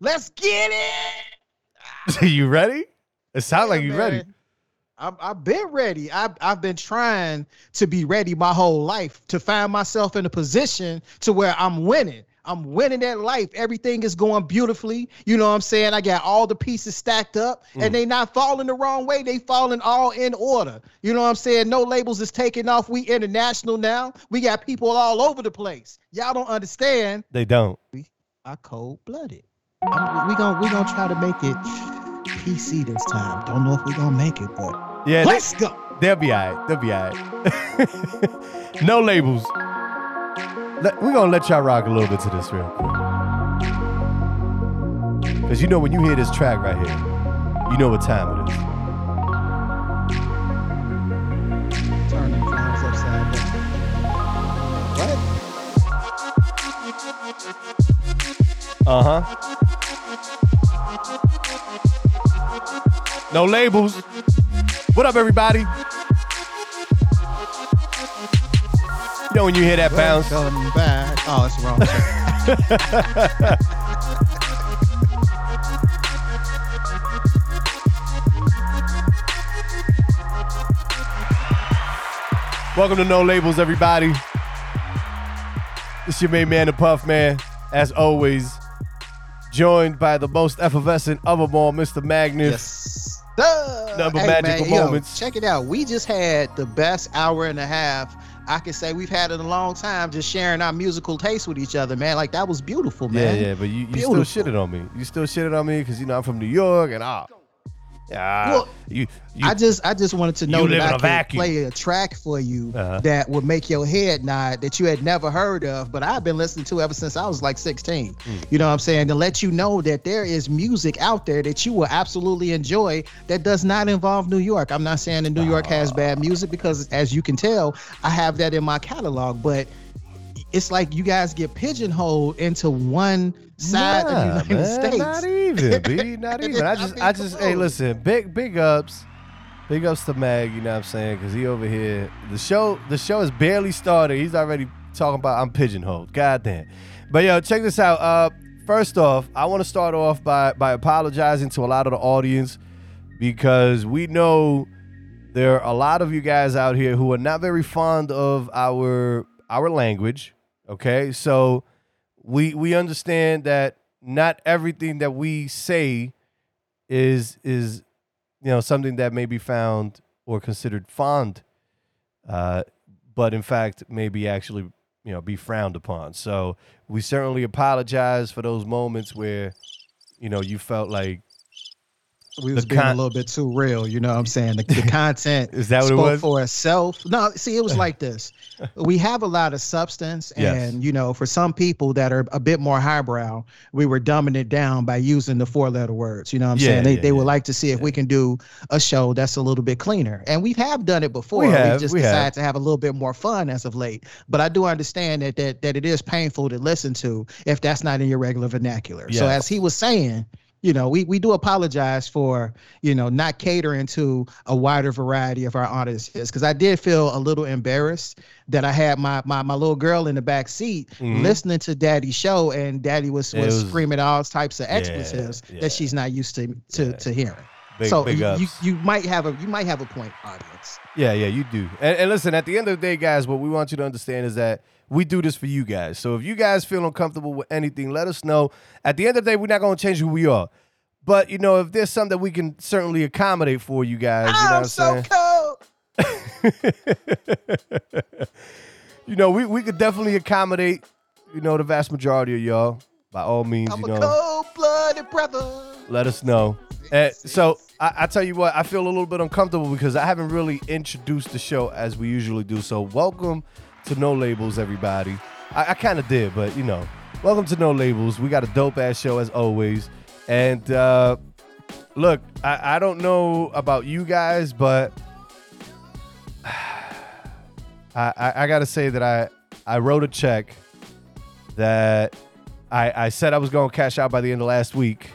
Let's get it. you ready? It sounds like Yeah, you ready. I'm, I've been ready. I've, I've been trying to be ready my whole life to find myself in a position to where I'm winning. I'm winning at life. Everything is going beautifully. You know what I'm saying? I got all the pieces stacked up Mm. and they not falling the wrong way. They falling all in order. You know what I'm saying? No labels is taking off. We international now. We got people all over the place. Y'all don't understand. They don't. I cold blooded. We gonna we gonna try to make it PC this time. Don't know if we gonna make it, but Yeah, let's go. they'll be all right. They'll be all right. no labels. We're gonna let y'all rock a little bit to this real quick. Cause you know when you hear this track right here, you know what time it is. Turn them upside down. What? Uh huh. No labels. What up, everybody? You know when you hear that bounce. Welcome back. Oh, it's wrong. Welcome to No Labels, everybody. It's your main man, the Puff Man, as always, joined by the most effervescent of them all, Mr. Magnus. yes. Duh. Number Hey, magical man, yo, moments. check it out. We just had the best hour and a half. I can say we've had in a long time just sharing our musical taste with each other, man. Like that was beautiful, man. yeah, yeah, but you, you still Beautiful. shitted on me. You still shitted on me because you know I'm from New York and ah, ah, Well, you, you I just I just wanted to know that in could vacuum. play a track for you Uh-huh. that would make your head nod that you had never heard of, but I've been listening to ever since I was like 16. Hmm. You know what I'm saying? To let you know that there is music out there that you will absolutely enjoy that does not involve New York. I'm not saying that New York has bad music because as you can tell, I have that in my catalog, but it's like you guys get pigeonholed into one side Nah, of the United man, States. Not even, B. Not even. I I just, mean, I just, hey, listen, big, big ups, big ups to Mag. You know what I'm saying? Because he over here, the show, the show has barely started. He's already talking about I'm pigeonholed. God damn. But yo, check this out. Uh, first off, I want to start off by by apologizing to a lot of the audience because we know there are a lot of you guys out here who are not very fond of our our language. Okay, so we we understand that not everything that we say is is you know something that may be found or considered fond, uh, but in fact maybe actually you know be frowned upon. So we certainly apologize for those moments where you know you felt like we was being a little bit too real, you know what I'm saying? The, the content Is that what it was? for itself. No, see, it was like this. We have a lot of substance, and Yes. you know, for some people that are a bit more highbrow, we were dumbing it down by using the four letter words. You know what I'm Yeah, saying? They yeah, they would yeah. like to see if we can do a show that's a little bit cleaner. And we have done it before. We have, just we have. decided to have a little bit more fun as of late. But I do understand that that that it is painful to listen to if that's not in your regular vernacular. So as he was saying, you know, we, we do apologize for, you know, not catering to a wider variety of our audiences. Cause I did feel a little embarrassed that I had my my, my little girl in the back seat Mhm. listening to daddy's show and daddy was, was, was- screaming all types of expletives yeah. that she's not used to to, Yeah. to hearing. big, so big you, you you might have a you might have a point, audience. Yeah, yeah, you do. And, and listen, at the end of the day, guys, what we want you to understand is that we do this for you guys. So if you guys feel uncomfortable with anything, let us know. At the end of the day, we're not going to change who we are. But, you know, if there's something that we can certainly accommodate for you guys, you know I'm I'm so saying? cold. you know, we, we could definitely accommodate, you know, the vast majority of y'all. By all means, I'm you a know, cold blooded brother. let us know. And eh, so I, I tell you what, I feel a little bit uncomfortable because I haven't really introduced the show as we usually do. So welcome to No Labels, everybody. I, I kind of did, but you know, welcome to No Labels. We got a dope ass show as always. And uh, look, I, I don't know about you guys, but I, I, I gotta say that I I wrote a check that I, I said I was gonna cash out by the end of last week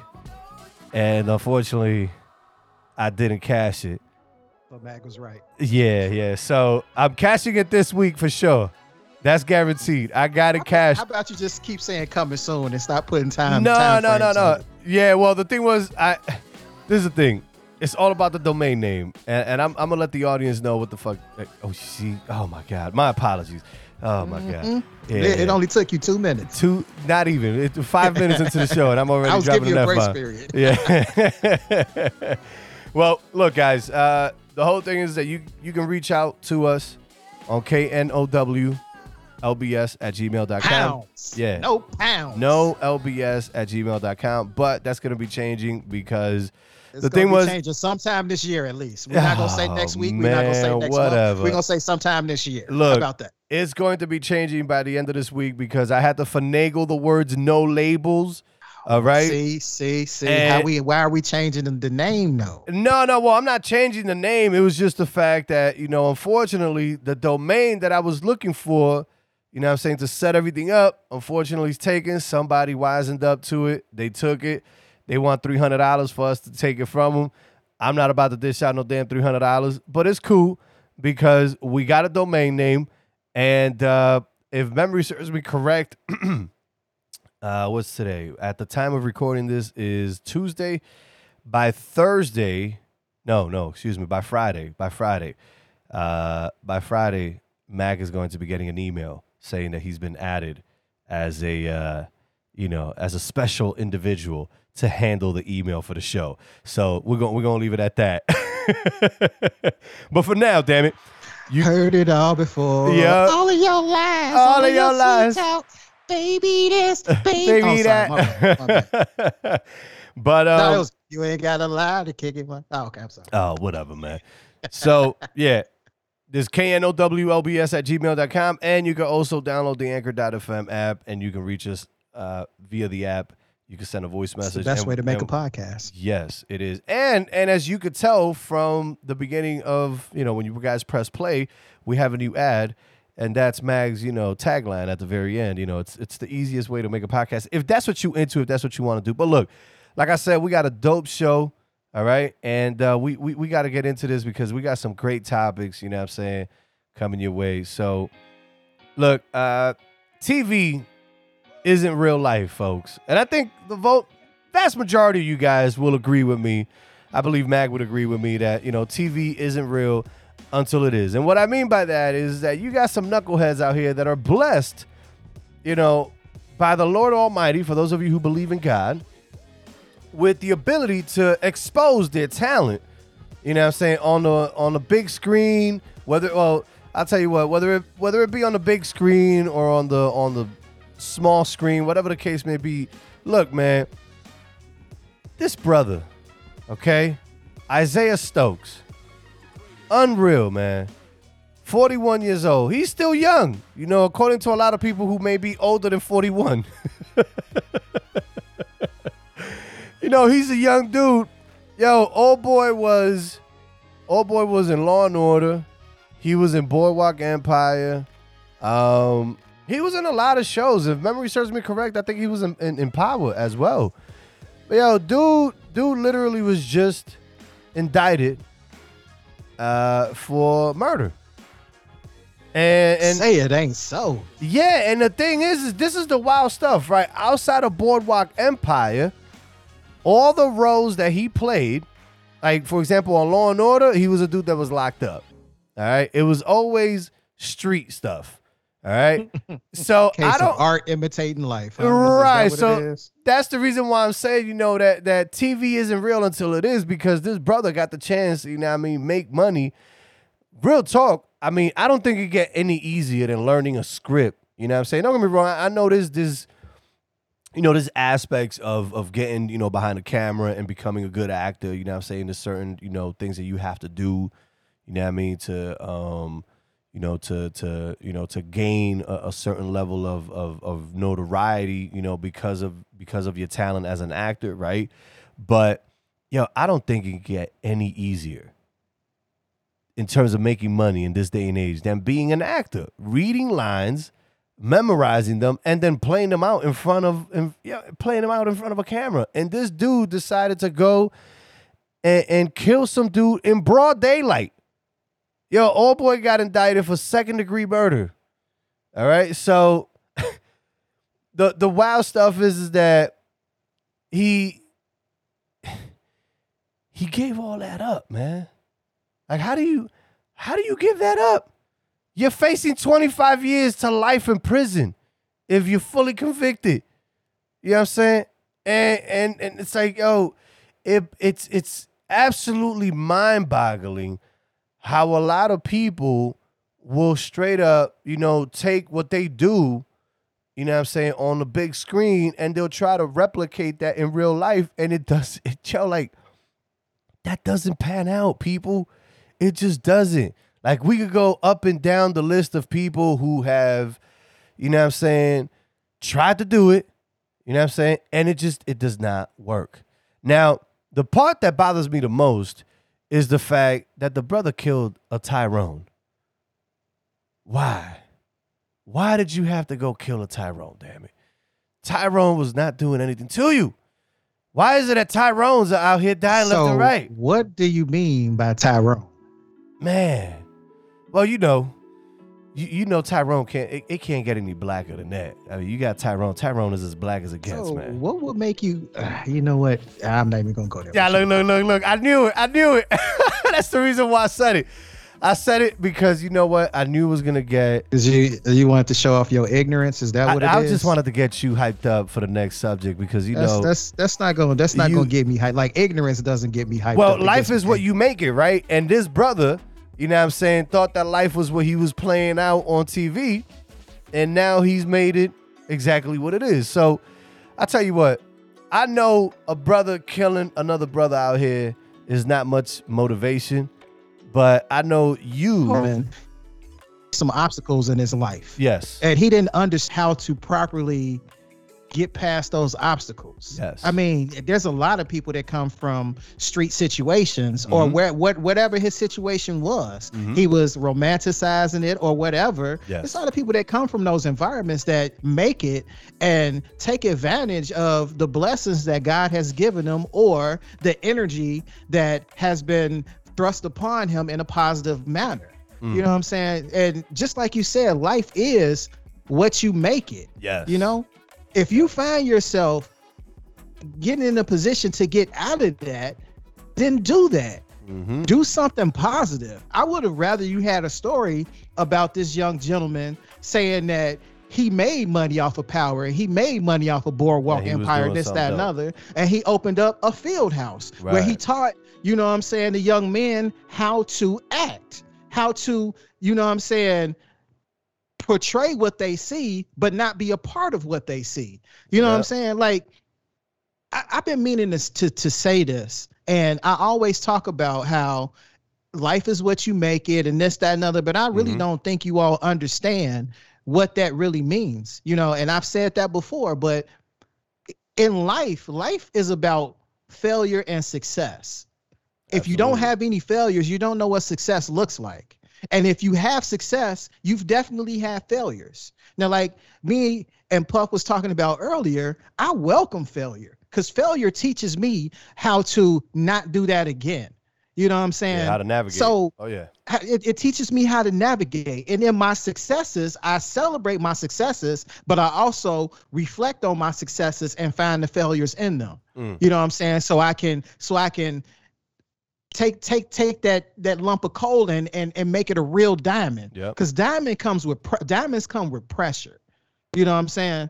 and unfortunately, I didn't cash it. But Mac was right. Yeah, yeah. So I'm cashing it this week for sure. That's guaranteed. I got it cash. How about you just keep saying coming soon and stop putting time? No, time no, no, no. Yeah, well, the thing was, I. This is the thing. It's all about the domain name, and, and I'm, I'm gonna let the audience know what the fuck. Oh, she. oh my god, my apologies. Oh my god. Yeah. Mm-hmm. It, it only took you two minutes. two, not even it, five minutes into the show, and I'm already I was dropping giving you a an grace F-bomb. period. Yeah. well, look, guys. Uh, the whole thing is that you you can reach out to us on KNOW LBS at gmail.com. Pounds. Yeah. No pounds. No LBS at gmail.com, but that's going to be changing because It's the thing was- changing sometime this year at least. We're not gonna say Oh, next week. We're not gonna say next whatever. month. We're gonna say sometime this year. How Look, about that? it's going to be changing by the end of this week because I had to finagle the words no labels. All right. See, see, see. And- how we? Why are we changing the, name? though? No, no. Well, I'm not changing the name. It was just the fact that, you know, unfortunately, the domain that I was looking for, you know what I'm saying, to set everything up, unfortunately, is taken. Somebody wisened up to it. They took it. They want $300 for us to take it from them. I'm not about to dish out no damn $300, but it's cool because we got a domain name. And uh, if memory serves me correct, uh, what's today? At the time of recording this is Tuesday. By Thursday, no, no, excuse me, by Friday, by Friday, uh, by Friday, Mac is going to be getting an email saying that he's been added as a, uh, you know, as a special individual to handle the email for the show. So we're gonna we're gonna leave it at that. but for now, damn it, you Heard it all before. Yeah. All of your lies. All of your sweet lies. Talk, Baby this, baby, baby oh, sorry, that. my bad, my bad. but No, um, it was, you ain't got a lie to kick it. Oh, okay, I'm sorry. Oh, whatever, man. So, yeah, there's KNOWLBS at gmail.com. And you can also download the Anchor.fm app and you can reach us uh, via the app. You can send a voice It's message. the best and- way to make a podcast. Yes, it is. And and as you could tell from the beginning of, you know, when you guys press play, we have a new ad. And that's Mag's, you know, tagline at the very end. You know, it's it's the easiest way to make a podcast. If that's what you into, if that's what you want to do. But look, like I said, we got a dope show. All right. And uh, we we, we got to get into this because we got some great topics, you know what I'm saying, coming your way. So look, uh, TV isn't real life, folks. And I think the vote vast majority of you guys will agree with me. I believe Mag would agree with me that, you know, TV isn't real until it is. And what I mean by that is that you got some knuckleheads out here that are blessed, you know, by the Lord Almighty, for those of you who believe in God, with the ability to expose their talent, you know what I'm saying, on the on the big screen, whether well, I'll tell you what, whether it whether it be on the big screen or on the on the small screen, whatever the case may be. Look, man, this brother, okay, Isaiah Stokes, unreal, man. 41 years old. He's still young, you know, according to a lot of people who may be older than 41. you know, he's a young dude. Yo, old boy was old boy was in Law and Order. He was in Boardwalk Empire. Um, he was in a lot of shows. If memory serves me correct, I think he was in, in, in Power as well. But yo, dude, dude literally was just indicted uh, for murder. And, and Say it ain't so. yeah, and the thing is, is this is the wild stuff, right? Outside of Boardwalk Empire, all the roles that he played, like for example, on Law and Order, he was a dude that was locked up. All right, it was always street stuff. All right, so I don't. art imitating life. huh? Is that Right, so that's the reason why I'm saying, you know, that that TV isn't real until it is because this brother got the chance, you know what I mean, make money. Real talk, I mean, I don't think it get any easier than learning a script. You know what I'm saying? Don't get me wrong, I I know there's this, you know, there's aspects of of getting, you know, behind the camera and becoming a good actor, you know what I'm saying? There's certain, you know, things that you have to do, you know what I mean, to um you know, to to you know to gain a, a certain level of, of of notoriety, you know, because of because of your talent as an actor, right? But yo, I don't think it can get any easier in terms of making money in this day and age than being an actor, reading lines, memorizing them, and then playing them out in front of, in, yeah, playing them out in front of a camera. And this dude decided to go and, and kill some dude in broad daylight. Yo, old boy got indicted for second degree murder. All right. So the the wild stuff is, is that he he gave all that up, man. Like how do you how do you give that up? You're facing 25 years to life in prison if you're fully convicted. You know what I'm saying? And and and it's like, yo, it it's it's absolutely mind-boggling how a lot of people will straight up, you know, take what they do, you know what I'm saying, on the big screen and they'll try to replicate that in real life and it does it yo like that doesn't pan out, people. It just doesn't. Like we could go up and down the list of people who have, you know what I'm saying, tried to do it, you know what I'm saying, and it just it does not work. Now, the part that bothers me the most is the fact that the brother killed a Tyrone. Why? Why did you have to go kill a Tyrone, damn it? Tyrone was not doing anything to you. Why is it that Tyrones are out here dying so left and right? What do you mean by Tyrone? Man. Well, you know, you, you know Tyrone can't it, it can't get any blacker than that. I mean, you got Tyrone. Tyrone is as black as it gets, so man. what would make you? Uh, you know what? I'm not even gonna go there. Yeah, look, look, look, look. I knew it. I knew it. That's the reason why I said it. I said it because you know what? I knew it was gonna get. Cause you you wanted to show off your ignorance. Is that I, what it I is? just wanted to get you hyped up for the next subject because you That's, know. that's that's not gonna That's not you- going to get me hyped. Like ignorance doesn't get me hyped. well. Life gets me is what you make it, right? And this brother, you know what I'm saying, thought that life was what he was playing out on TV, and now he's made it exactly what it is. So I tell you what, I know a brother killing another brother out here is not much motivation, but I know you. Man, some obstacles in his life, Yes. and he didn't understand how to properly get past those obstacles. Yes. I mean, there's a lot of people that come from street situations or Mhm. where what whatever his situation was. Mhm. He was romanticizing it or whatever. Yes. There's a lot of people that come from those environments that make it and take advantage of the blessings that God has given them or the energy that has been thrust upon him in a positive manner. Mm. You know what I'm saying? And just like you said, life is what you make it. Yes. You know, if you find yourself getting in a position to get out of that, then do that. Mm-hmm. Do something positive. I would have rather you had a story about this young gentleman saying that he made money off of power. He made money off of Boardwalk Yeah, Empire, this, that, and other. And he opened up a field house where he taught, you know what I'm saying, the young men how to act, how to, you know what I'm saying, portray what they see, but not be a part of what they see. You know what I'm saying? Like, I, I've been meaning this to to say this, and I always talk about how life is what you make it, and this, that, and other. But I really Mhm. don't think you all understand what that really means. You know, and I've said that before, but in life, life is about failure and success. If you don't have any failures, you don't know what success looks like. And if you have success, you've definitely had failures. Now, like me and Puff was talking about earlier, I welcome failure because failure teaches me how to not do that again. You know what I'm saying? Yeah, how to navigate. So oh yeah. it, it teaches me how to navigate and in my successes i celebrate my successes but i also reflect on my successes and find the failures in them Mm. you know what i'm saying so i can so i can take take take that that lump of coal and and, and make it a real diamond Yep. because diamond comes with pre- diamonds come with pressure you know what i'm saying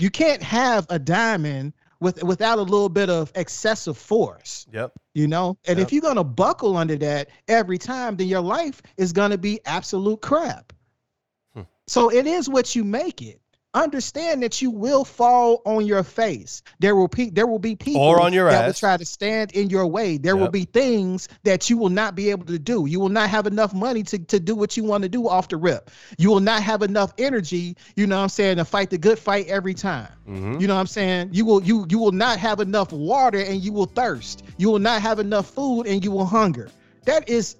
you can't have a diamond with without a little bit of excessive force Yep. you know and Yep. if you're going to buckle under that every time then your life is going to be absolute crap Hmm. so it is what you make it understand that you will fall on your face there will be there will be people Or on your that will try to stand in your way there will be things that you will not be able to do you will not have enough money to, to do what you want to do off the rip you will not have enough energy you know what i'm saying to fight the good fight every time Mm-hmm. you know what I'm saying? You will you you will not have enough water and you will thirst. You will not have enough food and you will hunger. That is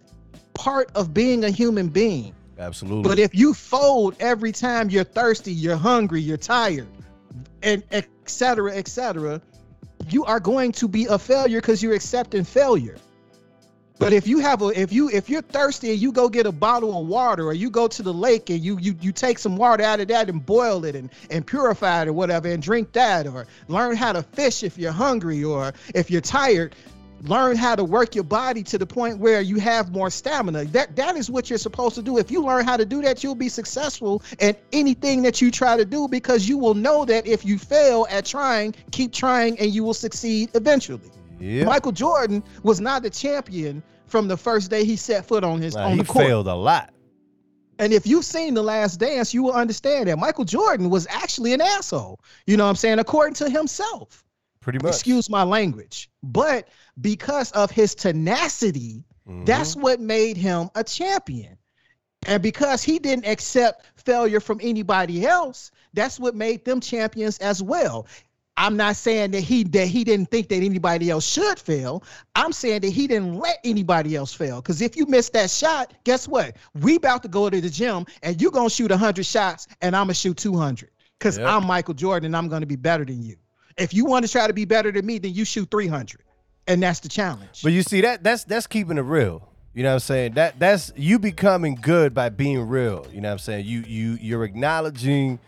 part of being a human being. Absolutely. But if you fold every time you're thirsty, you're hungry, you're tired, and etc. cetera, et cetera, you are going to be a failure because you're accepting failure. But if you have a if you if you're thirsty and you go get a bottle of water or you go to the lake and you you you take some water out of that and boil it and and purify it or whatever and drink that or learn how to fish if you're hungry or if you're tired, learn how to work your body to the point where you have more stamina. That that is what you're supposed to do. If you learn how to do that, you'll be successful at anything that you try to do because you will know that if you fail at trying, keep trying and you will succeed eventually. Yeah. Michael Jordan was not the champion from the first day he set foot on his Nah, on he the court. failed a lot. And if you've seen The Last Dance, you will understand that Michael Jordan was actually an asshole. You know what I'm saying? According to himself. Pretty much. Excuse my language. But because of his tenacity, Mhm. that's what made him a champion. And because he didn't accept failure from anybody else, that's what made them champions as well. I'm not saying that he that he didn't think that anybody else should fail. I'm saying that he didn't let anybody else fail. Because if you miss that shot, guess what? We about to go to the gym and you're gonna shoot 100 shots and I'm gonna shoot 200. Because Yep. I'm Michael Jordan and I'm gonna be better than you. If you want to try to be better than me, then you shoot 300, and that's the challenge. But you see that that's that's keeping it real. You know what I'm saying? That that's you becoming good by being real. You know what I'm saying? You you you're acknowledging,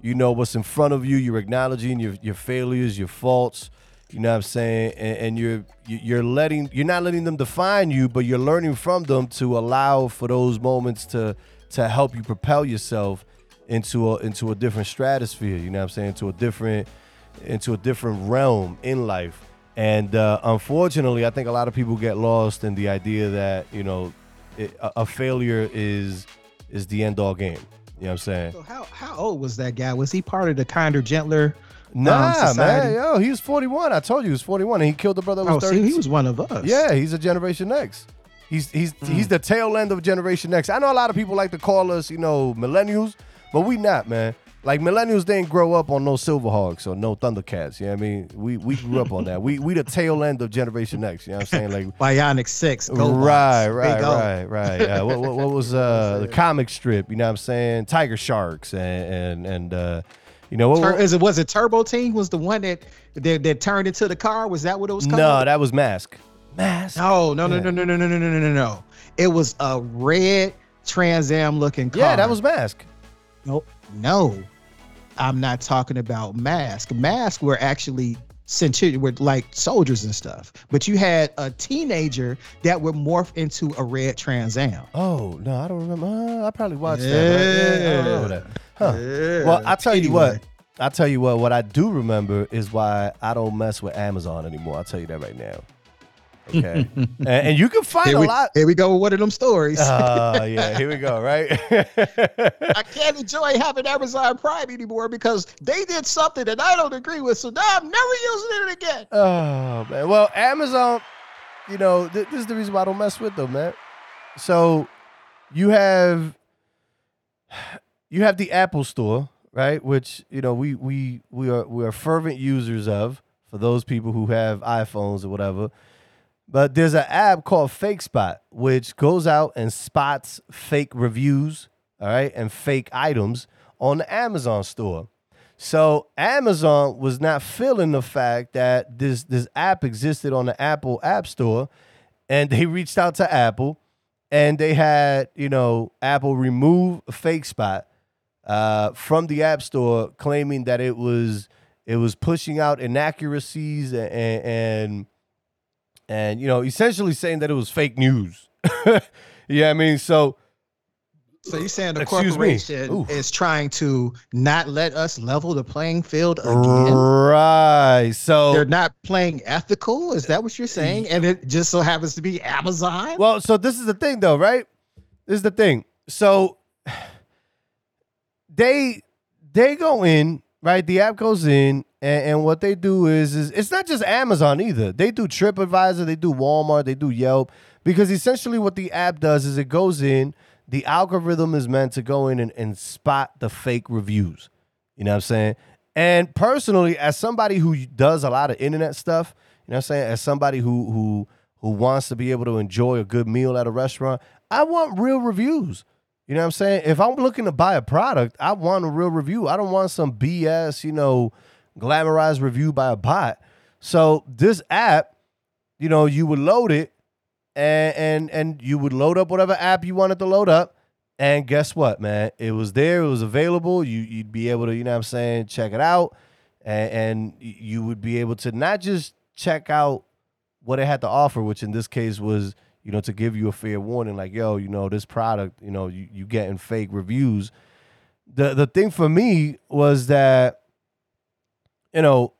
you know, what's in front of you. You're acknowledging your your failures, your faults. You know what I'm saying? And, and you're you- you're letting you're not letting them define you, but you're learning from them to allow for those moments to to help you propel yourself into a into a different stratosphere. You know what I'm saying? Into a different into a different realm in life. And uh, unfortunately, I think a lot of people get lost in the idea that you know it, a, a failure is is the end all game. You know what I'm saying? So how how old was that guy? Was he part of the kinder, gentler? Nah, society. man, yo, he was 41. I told you he was 41, and he killed the brother Oh, was see, he was one of us. Yeah, he's a Generation X. He's he's he's the tail end of Generation X. I know a lot of people like to call us, you know, millennials, but we not, man. Like millennials didn't grow up on no Silverhawks or no Thundercats. You know what I mean? We we grew up on that. We we the tail end of Generation X. You know what I'm saying? Like Bionic Six. GoBots, right, right, right, right. Uh, what, what, what was uh, the comic strip? You know what I'm saying? Tiger Sharks and and and uh, you know what? Tur- what- is it was it Turbo Teen? Was the one that, that that turned into the car? Was that what it was called? no, that was Mask. Mask. no, no, no, Yeah. no, no, no, no, no, no, no, no. It was a red Trans Am looking car. Yeah, that was Mask. Nope. No, I'm not talking about Mask. Mask were actually centurion were like soldiers and stuff. But you had a teenager that would morph into a red Trans Am. Oh no, I don't remember. Uh, I probably watched that. Right? Yeah, I don't remember that. Huh. Yeah. Well, I tell you Anyway. what. I tell you what. What I do remember is why I don't mess with Amazon anymore. I'll tell you that right now. Okay, and, and you can find Here a lot. here we go with one of them stories. Uh, yeah, here we go. Right. I can't enjoy having Amazon Prime anymore because they did something that I don't agree with. So now I'm never using it again. Oh man. Well, Amazon, you know, th- this is the reason why I don't mess with them, man. So you have you have the Apple Store, right? Which you know we we we are we are fervent users of for those people who have iPhones or whatever. But there's an app called Fakespot, which goes out and spots fake reviews, all right, and fake items on the Amazon store. So Amazon was not feeling the fact that this this app existed on the Apple App Store, and they reached out to Apple, and they had you know Apple remove Fakespot uh, from the App Store, claiming that it was it was pushing out inaccuracies and and and you know essentially saying that it was fake news. yeah, I mean so. So you're saying the Excuse corporation is trying to not let us level the playing field again? Right. So They're not playing ethical? Is that what you're saying? And it just so happens to be Amazon? Well, so this is the thing though, right? This is the thing. So they they go in, right? The app goes in, and, and what they do is is it's not just Amazon either. They do TripAdvisor, they do Walmart, they do Yelp, because essentially what the app does is it goes in, the algorithm is meant to go in and, and spot the fake reviews. You know what I'm saying? And personally, as somebody who does a lot of internet stuff, you know what I'm saying? As somebody who who who wants to be able to enjoy a good meal at a restaurant, I want real reviews. You know what I'm saying? If I'm looking to buy a product, I want a real review. I don't want some BS, you know, glamorized review by a bot. So this app, you know, you would load it and and and you would load up whatever app you wanted to load up. And guess what, man? It was there. It was available. You you'd be able to, you know what I'm saying, check it out. And, and you would be able to not just check out what it had to offer, which in this case was, you know, to give you a fair warning, like, yo, you know, this product, you know, you, you getting fake reviews. The the thing for me was that, you know,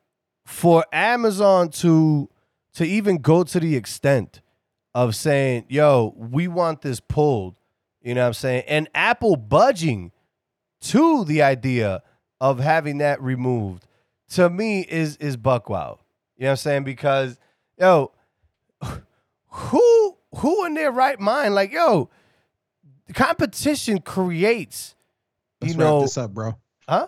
for Amazon to to even go to the extent of saying, yo, we want this pulled, you know what I'm saying? And Apple budging to the idea of having that removed to me is is buck wild. You know what I'm saying? Because yo, who who in their right mind, like, yo, competition creates, Let's you know, wrap this up, bro. Huh?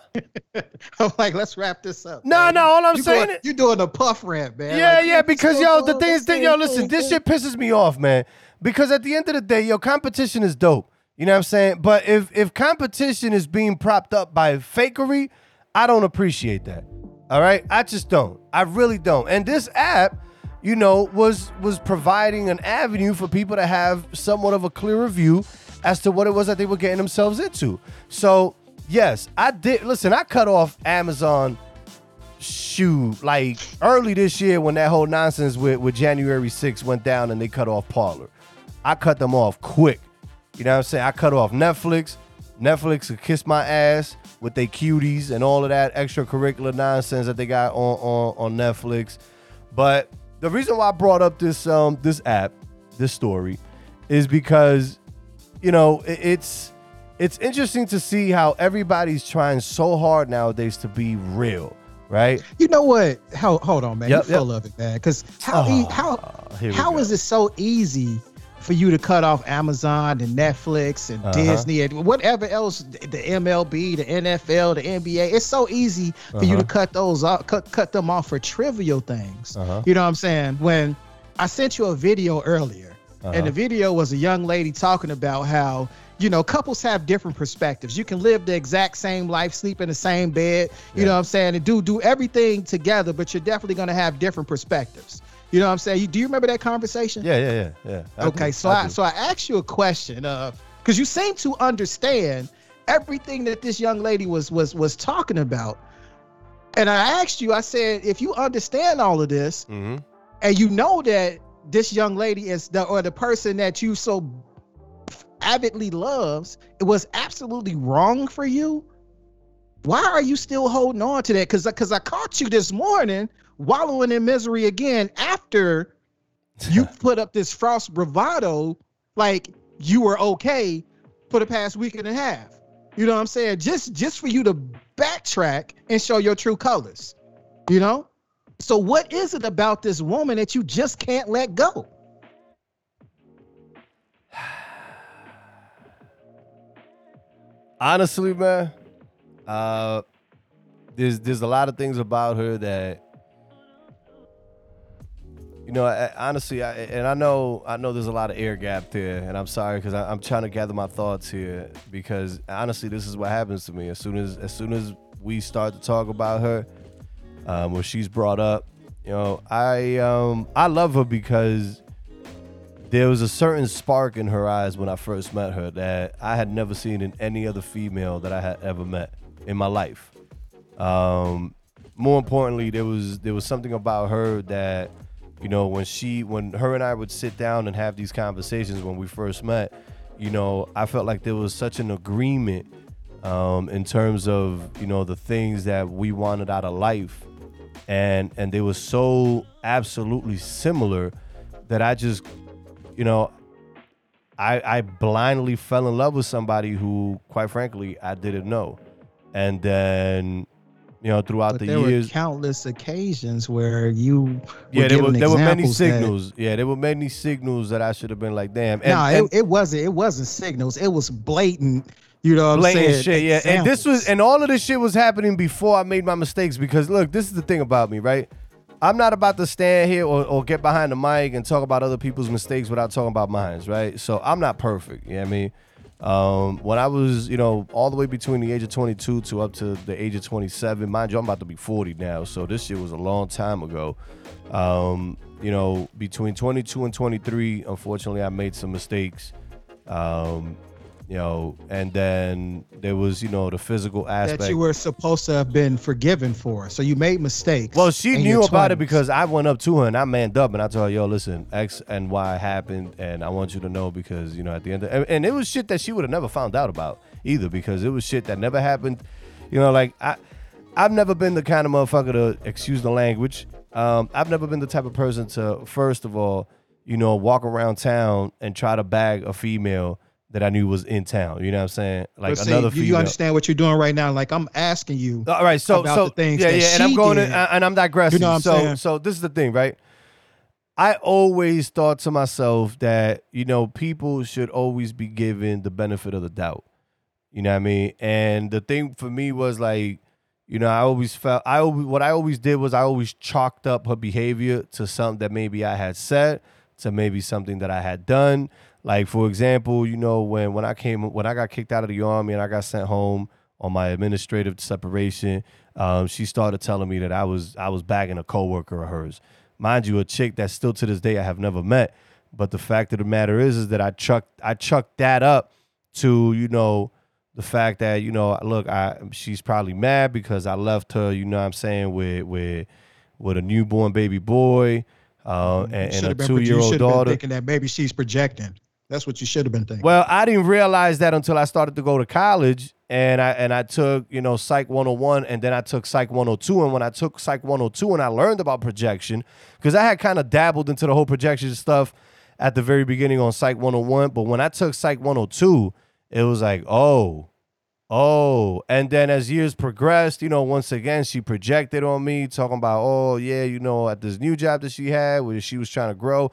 I'm like, let's wrap this up. No, man. no, all I'm you saying is- you're doing a puff rant, man. Yeah, Like, yeah, because yo, the thing is that yo, listen, this shit pisses me off, man. Because at the end of the day, yo, competition is dope. You know what I'm saying? But if if competition is being propped up by fakery, I don't appreciate that. All right? I just don't. I really don't. And this app, you know, was was providing an avenue for people to have somewhat of a clearer view as to what it was that they were getting themselves into. So, yes, I did listen, I cut off Amazon shoot like early this year when that whole nonsense with, with January 6th went down and they cut off Parler. I cut them off quick. You know what I'm saying? I cut off Netflix. Netflix could kiss my ass with their cuties and all of that extracurricular nonsense that they got on, on, on Netflix. But the reason why I brought up this um this app, this story, is because you know it- it's it's interesting to see how everybody's trying so hard nowadays to be real, right? You know what? Hold, hold on, man. Yep, You're full of it, man. Because how e- how how is it so easy for you to cut off Amazon and Netflix and Uh-huh. Disney and whatever else, the MLB, the NFL, the NBA? It's so easy for you to Uh-huh. cut those off, cut cut them off for trivial things. Uh-huh. You know what I'm saying? When I sent you a video earlier, Uh-huh. and the video was a young lady talking about how you know couples have different perspectives. You can live the exact same life, sleep in the same bed. You Yeah. know what I'm saying, and do do everything together, but you're definitely gonna have different perspectives. You know what I'm saying? You, do you remember that conversation? Yeah, yeah, yeah, yeah. I Okay, do, so I, do. so I asked you a question of because you seem to understand everything that this young lady was was was talking about, and I asked you. I said, if you understand all of this, Mhm. and you know that this young lady is the or the person that you so avidly loves, it was absolutely wrong for you. Why are you still holding on to that? Because because I caught you this morning wallowing in misery again after you put up this false bravado like you were okay for the past week and a half. You know what I'm saying? Just just for you to backtrack and show your true colors. You know? So what is it about this woman that you just can't let go? Honestly, man, uh, there's there's a lot of things about her that you know. I, honestly, I, and I know I know there's a lot of air gap there, and I'm sorry because I'm trying to gather my thoughts here because honestly, this is what happens to me as soon as as soon as we start to talk about her, um, where she's brought up. You know, I um I love her because there was a certain spark in her eyes when I first met her that I had never seen in any other female that I had ever met in my life. Um, more importantly, there was there was something about her that, you know, when she when her and I would sit down and have these conversations when we first met, you know, I felt like there was such an agreement um, in terms of you know the things that we wanted out of life, and and they were so absolutely similar that I just you know, I I blindly fell in love with somebody who, quite frankly, I didn't know, and then, you know, throughout But the there years, were countless occasions where you yeah, there were there were many examples that- signals. Yeah, there were many signals that I should have been like, damn. And, no, and it, it wasn't. It wasn't signals. It was blatant. You know what blatant I'm saying? shit. Yeah, and this was and all of this shit was happening before I made my mistakes. Because look, this is the thing about me, right? I'm not about to stand here or, or get behind the mic and talk about other people's mistakes without talking about mine, right? So I'm not perfect. You know what I mean? Um, when I was, you know, all the way between the age of 22 to up to the age of 27, mind you, I'm about to be 40 now, so this shit was a long time ago. Um, you know, between 22 and 23, unfortunately, I made some mistakes. Um, you know, and then there was, you know, the physical aspect. that you were supposed to have been forgiven for. So you made mistakes. Well, she knew about it because I went up to her and I manned up and I told her, "Yo, listen, X and Y happened, and I want you to know because you know at the end, of, and, and it was shit that she would have never found out about either because it was shit that never happened. You know, like I, I've never been the kind of motherfucker to excuse the language. Um, I've never been the type of person to first of all, you know, walk around town and try to bag a female that I knew was in town. You know what I'm saying? Like see, another you, you understand what you're doing right now? Like I'm asking you. All right, so so things yeah, yeah, and I'm going to, and I'm digressing. You know what I'm so saying? so this is the thing, right? I always thought to myself that you know people should always be given the benefit of the doubt. You know what I mean? And the thing for me was like, you know, I always felt I always what I always did was I always chalked up her behavior to something that maybe I had said, to maybe something that I had done. Like for example, you know, when when I came when I got kicked out of the army and I got sent home on my administrative separation, um, she started telling me that I was I was bagging a coworker of hers. Mind you, a chick that still to this day I have never met. But the fact of the matter is, is that I chucked I chucked that up to you know the fact that you know look I she's probably mad because I left her you know what I'm saying with with with a newborn baby boy uh, and, and a two year old have been daughter. thinking that maybe she's projecting. That's what you should have been thinking. Well, I didn't realize that until I started to go to college and I and I took, you know, Psych 101 and then I took Psych 102 and when I took Psych 102 and I learned about projection cuz I had kind of dabbled into the whole projection stuff at the very beginning on Psych 101, but when I took Psych 102, it was like, "Oh, Oh, and then as years progressed, you know, once again, she projected on me, talking about, oh, yeah, you know, at this new job that she had where she was trying to grow.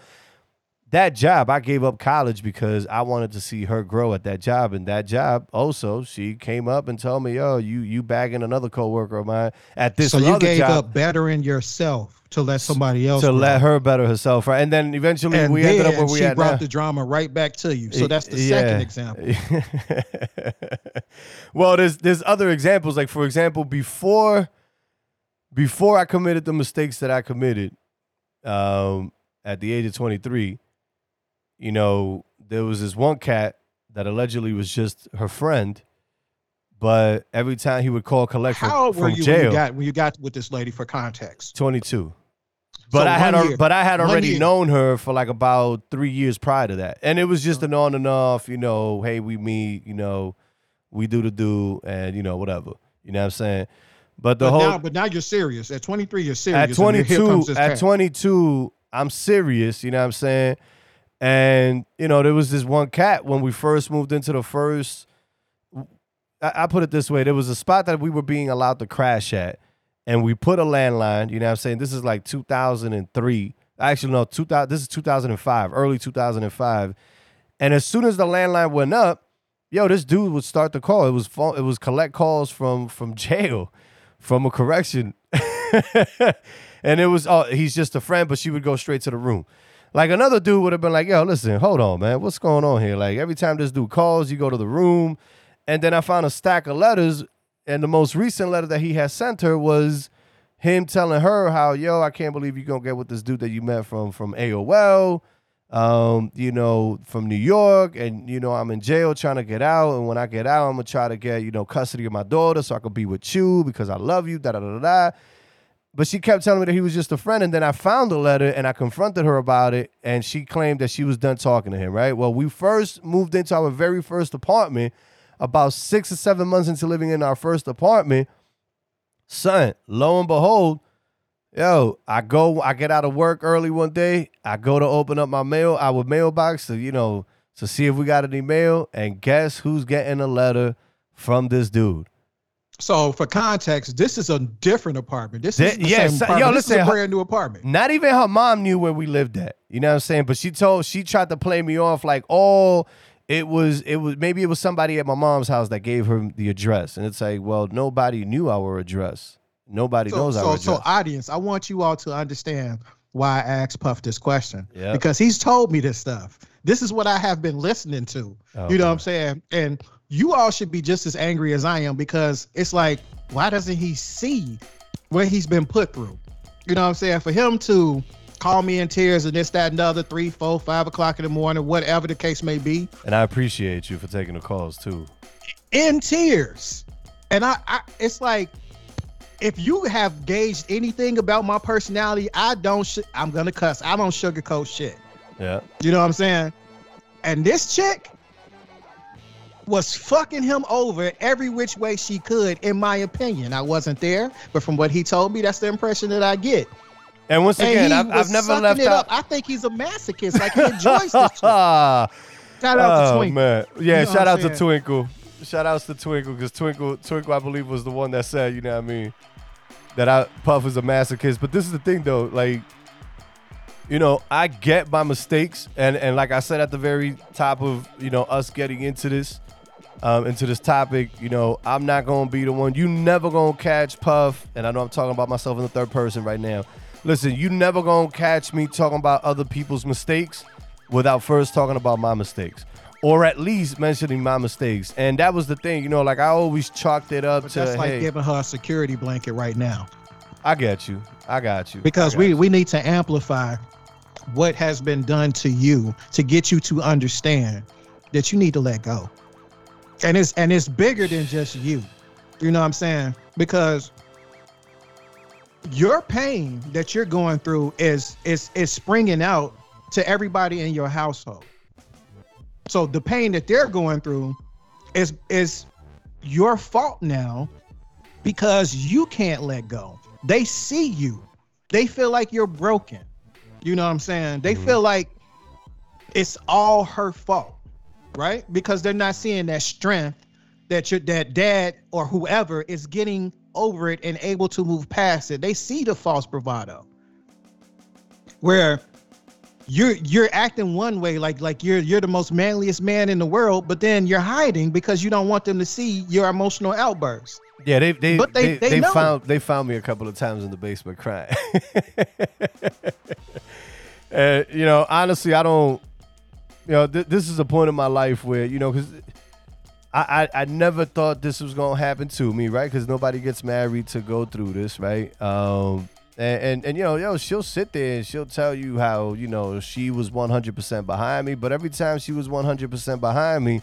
That job, I gave up college because I wanted to see her grow at that job. And that job, also, she came up and told me, "Oh, you you bagging another coworker of mine at this job. so you gave job up bettering yourself to let somebody else to grow. let her better herself." Right? And then eventually and we then ended up where we she brought now. the drama right back to you. So that's the Yeah. second example. well, there's there's other examples. Like for example, before before I committed the mistakes that I committed, um, at the age of 23, you know, there was this one cat that allegedly was just her friend, but every time he would call collect from, How old were from you jail, when you got when you got with this lady for context? 22. But So I had one al- year. but I had One already year. known her for like about three years prior to that, and it was just an on and off. You know, hey, we meet. You know, we do the do, and you know, whatever. You know what I'm saying? But the but whole now, but now you're serious. At 23, you're serious. at and then here 22 this at cat. 22 i'm serious you know what i'm saying and you know there was this one cat when we first moved into the first I, I put it this way there was a spot that we were being allowed to crash at and we put a landline you know what i'm saying? This is like 2003 actually no 2000 this is 2005 early 2005 and as soon as the landline went up yo this dude would start the call. It was phone, it was collect calls from from jail from a correction. And it was oh he's just a friend but she would go straight to the room like another dude would have been like yo listen hold on man what's going on here like every time this dude calls you go to the room and then i found a stack of letters and the most recent letter that he had sent her was him telling her how yo i can't believe you're gonna get with this dude that you met from from aol um, you know, from New York, and you know, I'm in jail trying to get out. And when I get out, I'm gonna try to get, you know, custody of my daughter so I could be with you because I love you, da da da da. But she kept telling me that he was just a friend, and then I found the letter and I confronted her about it, and she claimed that she was done talking to him. Right? Well, we first moved into our very first apartment about six or seven months into living in our first apartment. Son, lo and behold, Yo, I go, I get out of work early one day. I go to open up my mail, our mailbox to, you know, to see if we got any mail. And guess who's getting a letter from this dude? So for context, this is a different apartment. This is the yeah, same so- yo, apartment. this is a brand new apartment. Not even her mom knew where we lived at. You know what I'm saying? But she told, she tried to play me off like, oh, it was, it was, maybe it was somebody at my mom's house that gave her the address. And it's like, well, nobody knew our address. Nobody So, knows our address. so audience, I want you all to understand why I asked Puff this question Yep. because he's told me this stuff. This is what I have been listening to. You know what I'm saying? And you all should be just as angry as I am because it's like, why doesn't he see what he's been put through? You know what I'm saying? For him to call me in tears and this, that, and the other, three, four, five o'clock in the morning, whatever the case may be. And I appreciate you for taking the calls too. In tears. And I, I it's like if you have gauged anything about my personality, I don't sh- I'm gonna cuss. I don't sugarcoat shit. Yeah. You know what I'm saying? And this chick was fucking him over every which way she could, in my opinion. I wasn't there, but from what he told me, that's the impression that I get. And once And again, he I've, I've never left it out. Up. I think he's a masochist. Like he enjoys this shit. Shout out to oh, Twink. man. Yeah, You know shout out I'm to? Twinkle. Shout outs to Twinkle because Twinkle, Twinkle, I believe, was the one that said, you know what I mean, that I Puff is a masochist. But this is the thing, though, like, you know, I get my mistakes, and and like I said at the very top of you know us getting into this, um, into this topic, you know, I'm not gonna be the one. You never gonna catch Puff, and I know I'm talking about myself in the third person right now. Listen, you never gonna catch me talking about other people's mistakes without first talking about my mistakes. Or at least mentioning my mistakes. And that was the thing, you know, like I always chalked it up But to that's like hey, giving her a security blanket right now. I get you. I got you. because got we you. we need to amplify what has been done to you to get you to understand that you need to let go. And it's and it's bigger than just you. You know what i'm saying? Because your pain that you're going through is is is springing out to everybody in your household. So the pain that they're going through is is your fault now because you can't let go they see you they feel like you're broken. You know what I'm saying? They Mhm. feel like it's all her fault, right? Because they're not seeing that strength that your that dad or whoever is getting over it and able to move past it. They see the false bravado. Where you're you're acting one way like like you're you're the most manliest man in the world, but then you're hiding because you don't want them to see your emotional outbursts. Yeah, they they But they- they, they they found they found me a couple of times in the basement crying. and you know, honestly, I don't. You know, th- this is a point in my life where you know, because I, I I never thought this was gonna happen to me, right? Because nobody gets married to go through this, right? Um, and, and and you know, yo, she'll sit there and she'll tell you how you know she was 100% behind me, but every time she was 100% behind me,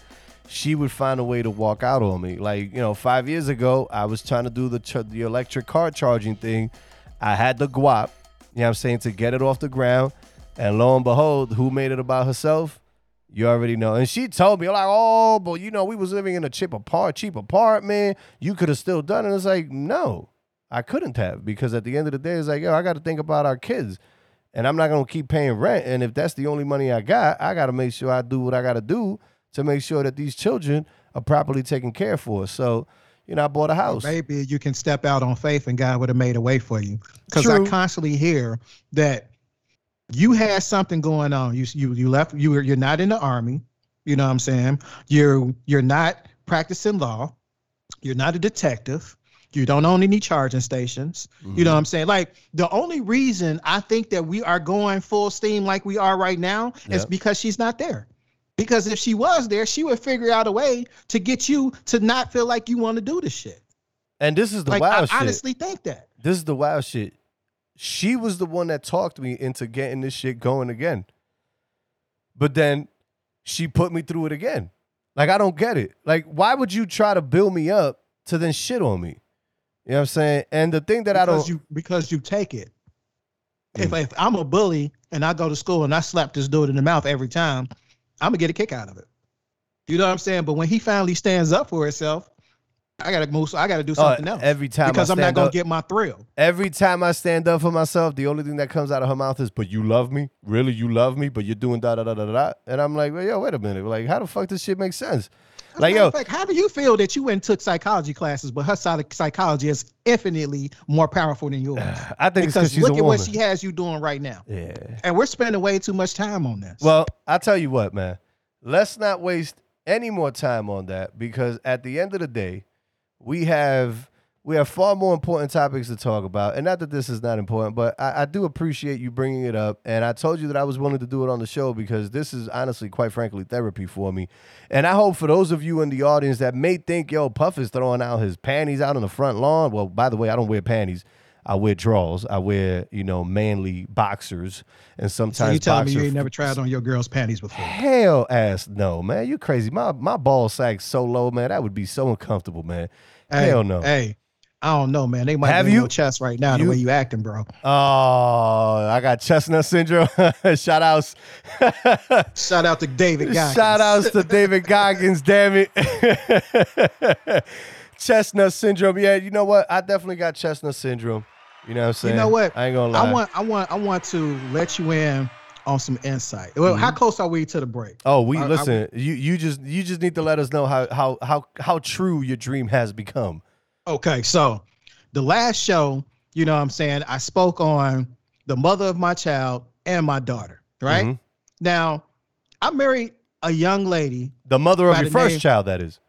she would find a way to walk out on me. Like, you know, five years ago, I was trying to do the ch- the electric car charging thing. I had the guap, you know I'm saying, to get it off the ground. And lo and behold, who made it about herself? You already know. And she told me, like, oh, but you know, we was living in a cheap apart, cheap apartment. You could have still done it. And It's like, no, I couldn't have because at the end of the day, it's like, yo, I got to think about our kids. And I'm not gonna keep paying rent. And if that's the only money I got, I gotta make sure I do what I gotta do to make sure that these children are properly taken care for. So, you know, I bought a house. Maybe you can step out on faith and God would have made a way for you. Because I constantly hear that you had something going on. You you you left you were you're not in the army. You know what I'm saying? You're you're not practicing law. You're not a detective. You don't own any charging stations. You know mm-hmm. what I'm saying? Like the only reason I think that we are going full steam like we are right now is because she's not there. Because if she was there, she would figure out a way to get you to not feel like you want to do this shit. And this is the Like wild I shit. honestly think that. this is the wild shit. She was the one that talked me into getting this shit going again. But then she put me through it again. Like I don't get it. Like why would you try to build me up to then shit on me? You know what I'm saying? And the thing that I don't you because you take it. If Mm. if I'm a bully and I go to school and I slap this dude in the mouth every time, I'm gonna get a kick out of it. You know what I'm saying? But when he finally stands up for himself, I gotta move. So I gotta do uh, something else every time because I I'm not gonna up, get my thrill. every time I stand up for myself, the only thing that comes out of her mouth is, "But you love me, really? You love me, but you're doing da da da da da." da." And I'm like, well, "Yo, wait a minute! Like, how the fuck this shit make sense?" Like, yo, of fact, how do you feel that you went and took psychology classes, but her psych- psychology is infinitely more powerful than yours? I think because because she's look at woman. what she has you doing right now, yeah. and we're spending way too much time on this. Well, I'll tell you what, man. Let's not waste any more time on that because at the end of the day, we have we have far more important topics to talk about. And not that this is not important, but I, I do appreciate you bringing it up. And I told you that I was willing to do it on the show because this is honestly, quite frankly, therapy for me. And I hope for those of you in the audience that may think, yo, Puff is throwing out his panties out on the front lawn. Well, by the way, I don't wear panties. I wear drawers. I wear, you know, manly boxers, and sometimes. So you telling me you ain't never tried on your girl's panties before? Hell ass no, man. You crazy. My my ball sack so low, man. That would be so uncomfortable, man. Hey, Hell no. Hey, I don't know, man. They might Have you- chest right now you- the way you acting, bro. Oh, I got chestnut syndrome. Shout outs. Shout out to David Goggins. Shout outs to David Goggins, damn it. chestnut syndrome. Yeah, you know what? I definitely got chestnut syndrome. You know what I'm saying? You know what? I ain't gonna lie. I want, I want, I want to let you in on some insight. Well, how mm-hmm. close are we to the break? Oh, we I- I- listen. you you just you just need to let us know how how how how true your dream has become. Okay, so the last show, you know what I'm saying, I spoke on the mother of my child and my daughter, right? Mhm. Now, I married a young lady. The mother of your first name- child, that is.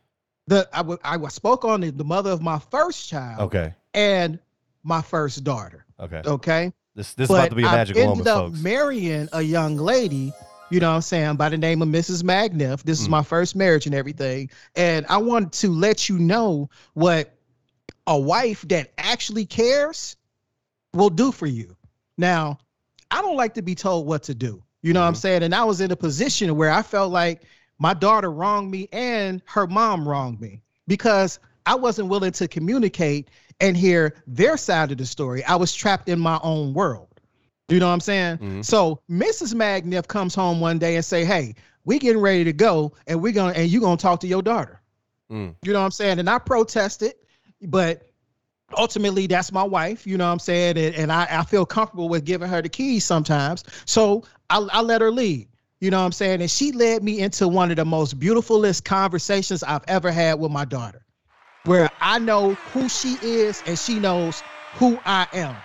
The I wa- I spoke on the, the mother of my first child Okay. and my first daughter. Okay. Okay. This this is about to be a I magical ended moment, up folks. marrying a young lady, you know what I'm saying, by the name of Mrs. Magniff. This is Mm. my first marriage and everything. And I wanted to let you know what a wife that actually cares will do for you. Now, I don't like to be told what to do. You know what I'm Mhm. saying? And I was in a position where I felt like my daughter wronged me and her mom wronged me because I wasn't willing to communicate and hear their side of the story. I was trapped in my own world. You know what I'm saying? Mhm. So Mrs. Magniff comes home one day and say, "Hey, we getting ready to go, and we're gonna and you gonna talk to your daughter." Mm. You know what I'm saying? And I protested, but ultimately that's my wife. You know what I'm saying? And, and I, I feel comfortable with giving her the keys sometimes. So I, I let her lead. You know what I'm saying? And she led me into one of the most beautifulest conversations I've ever had with my daughter, where I know who she is and she knows who I am.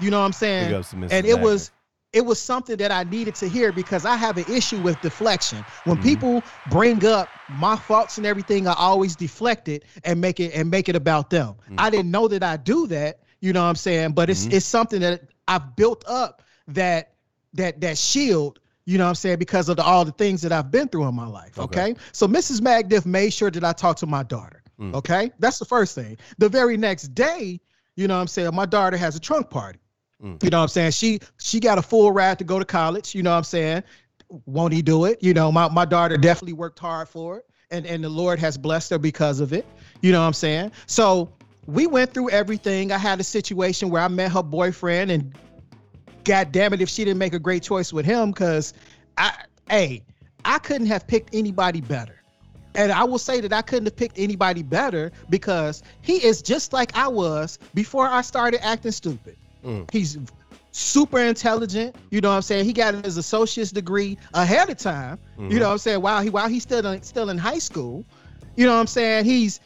You know what I'm saying? Big ups to Mrs. and it was it was something that I needed to hear because I have an issue with deflection. When Mhm. people bring up my faults and everything, I always deflect it and make it and make it about them. Mhm. I didn't know that I do that, you know what I'm saying? But it's Mhm. it's something that I've built up that that that shield, you know what I'm saying, because of the, all the things that I've been through in my life. Okay. Okay. So Mrs. Magdiff made sure that I talked to my daughter. Mm. Okay. That's the first thing. The very next day, you know what I'm saying, my daughter has a trunk party. Mm. You know what I'm saying? She she got a full ride to go to college, you know what I'm saying? Won't he do it? You know, my, my daughter definitely worked hard for it. And and the Lord has blessed her because of it. You know what I'm saying? So we went through everything. I had a situation where I met her boyfriend and God damn it if she didn't make a great choice with him because I hey, I couldn't have picked anybody better. And I will say that I couldn't have picked anybody better because he is just like I was before I started acting stupid. Mm. He's super intelligent. You know what I'm saying? He got his associate's degree ahead of time. Mhm. You know what I'm saying? While he while he's still in, still in high school. You know what I'm saying? He's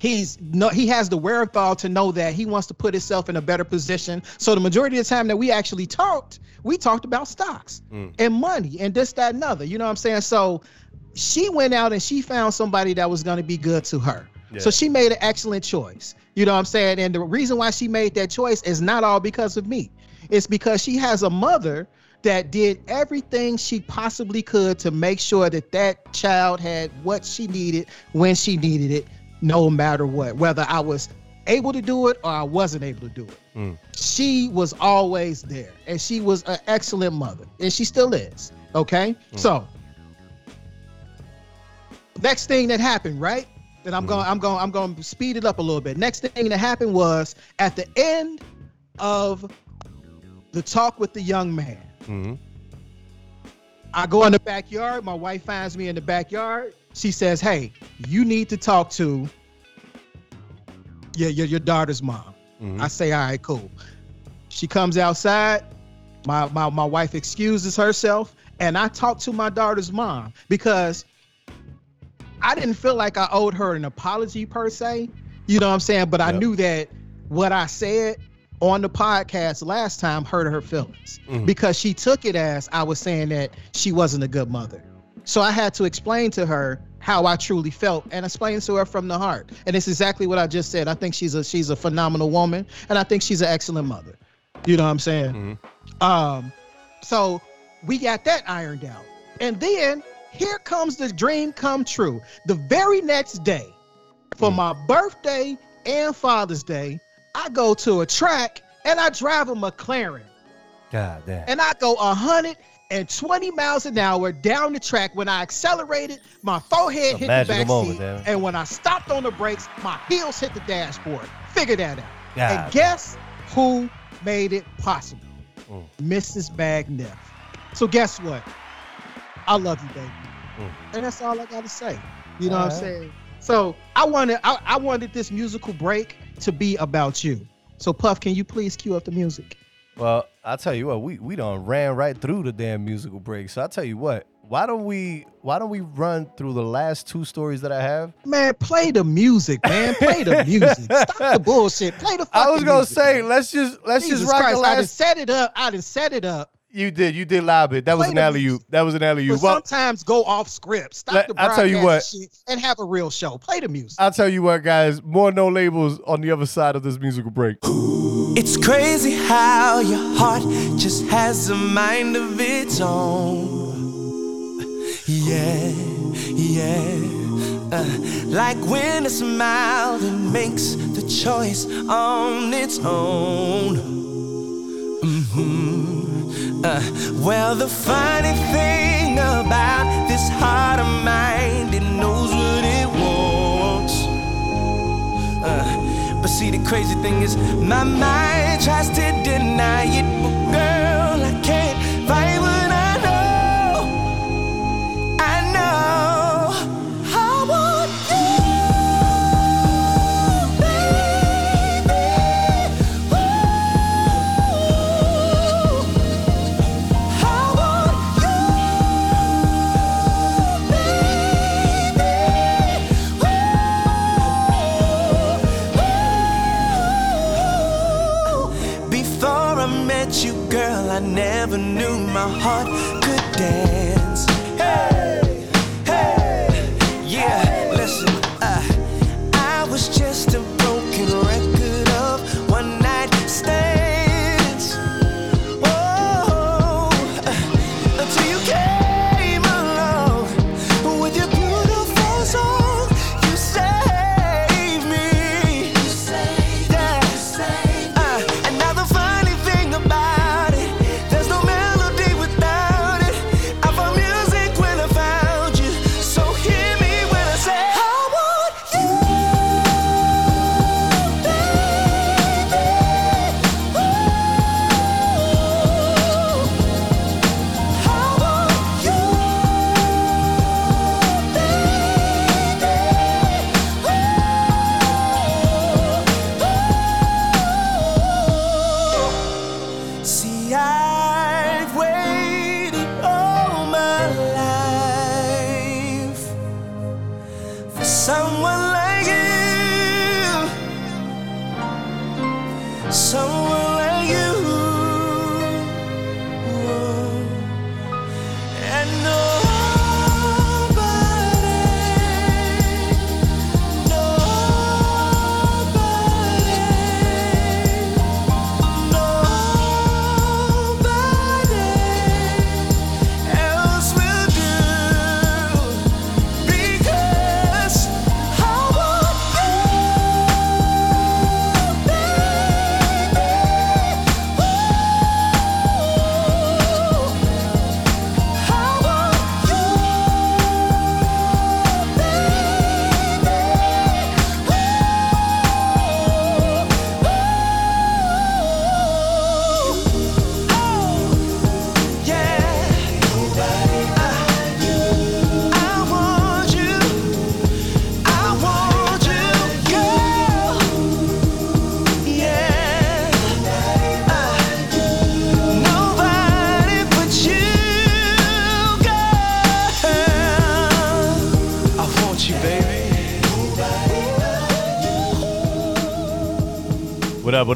he's no he has the wherewithal to know that he wants to put himself in a better position. So the majority of the time that we actually talked, we talked about stocks Mm. and money and this, that, and other. You know what I'm saying? So she went out and she found somebody that was going to be good to her. Yeah. So she made an excellent choice. You know what I'm saying? And the reason why she made that choice is not all because of me. It's because she has a mother that did everything she possibly could to make sure that that child had what she needed when she needed it, no matter what, whether I was able to do it or I wasn't able to do it. Mm. She was always there and she was an excellent mother and she still is. Okay. Mm. So, next thing that happened, right? And I'm Mhm. going, I'm going, I'm going to speed it up a little bit. Next thing that happened was at the end of the talk with the young man. Mhm. I go in the backyard. My wife finds me in the backyard. She says, "Hey, you need to talk to your your, your daughter's mom." Mhm. I say, "All right, cool." She comes outside. My my my wife excuses herself, and I talk to my daughter's mom because I didn't feel like I owed her an apology per se. You know what I'm saying? But I Yep. knew that what I said on the podcast last time hurt her feelings Mhm. because she took it as I was saying that she wasn't a good mother. So I had to explain to her how I truly felt and explain to her from the heart. And it's exactly what I just said. I think she's a she's a phenomenal woman and I think she's an excellent mother. You know what I'm saying? Mhm. Um so we got that ironed out. And then here comes the dream come true. The very next day for Mm. my birthday and Father's Day, I go to a track and I drive a McLaren God damn. and I go 120 miles an hour down the track. When I accelerated, my forehead hit the back moment, seat, damn and when I stopped on the brakes, my heels hit the dashboard. Figure that out. God and guess who made it possible? Mm. Mrs. Bagneff. So guess what? I love you, baby. Mm. And that's all I gotta say. You know what I'm saying? So I wanted I, I wanted this musical break to be about you. So Puff, can you please cue up the music? Well, I'll tell you what, we we done ran right through the damn musical break. So I'll tell you what, why don't we why don't we run through the last two stories that I have? Man, play the music, man. Play the music. Stop the bullshit. Play the fucking I was gonna music, say, man. let's just let's Jesus just rock Christ, the I done set it up. I done set it up. You did, you did lob it. That was an the alley oop. That was an alley oop. Well, sometimes go off script. Stop Let- the I'll tell you broadcast what. shit and have a real show. Play the music. I'll tell you what, guys. More Know Labels on the other side of this musical break. It's crazy how your heart just has a mind of its own. Yeah, yeah. Uh, like when a smile that makes the choice on its own. hmm Uh, well, the funny thing about this heart of mine, it knows what it wants. Uh, but see, the crazy thing is, my mind tries to deny it. But girl, my heart someone like you, someone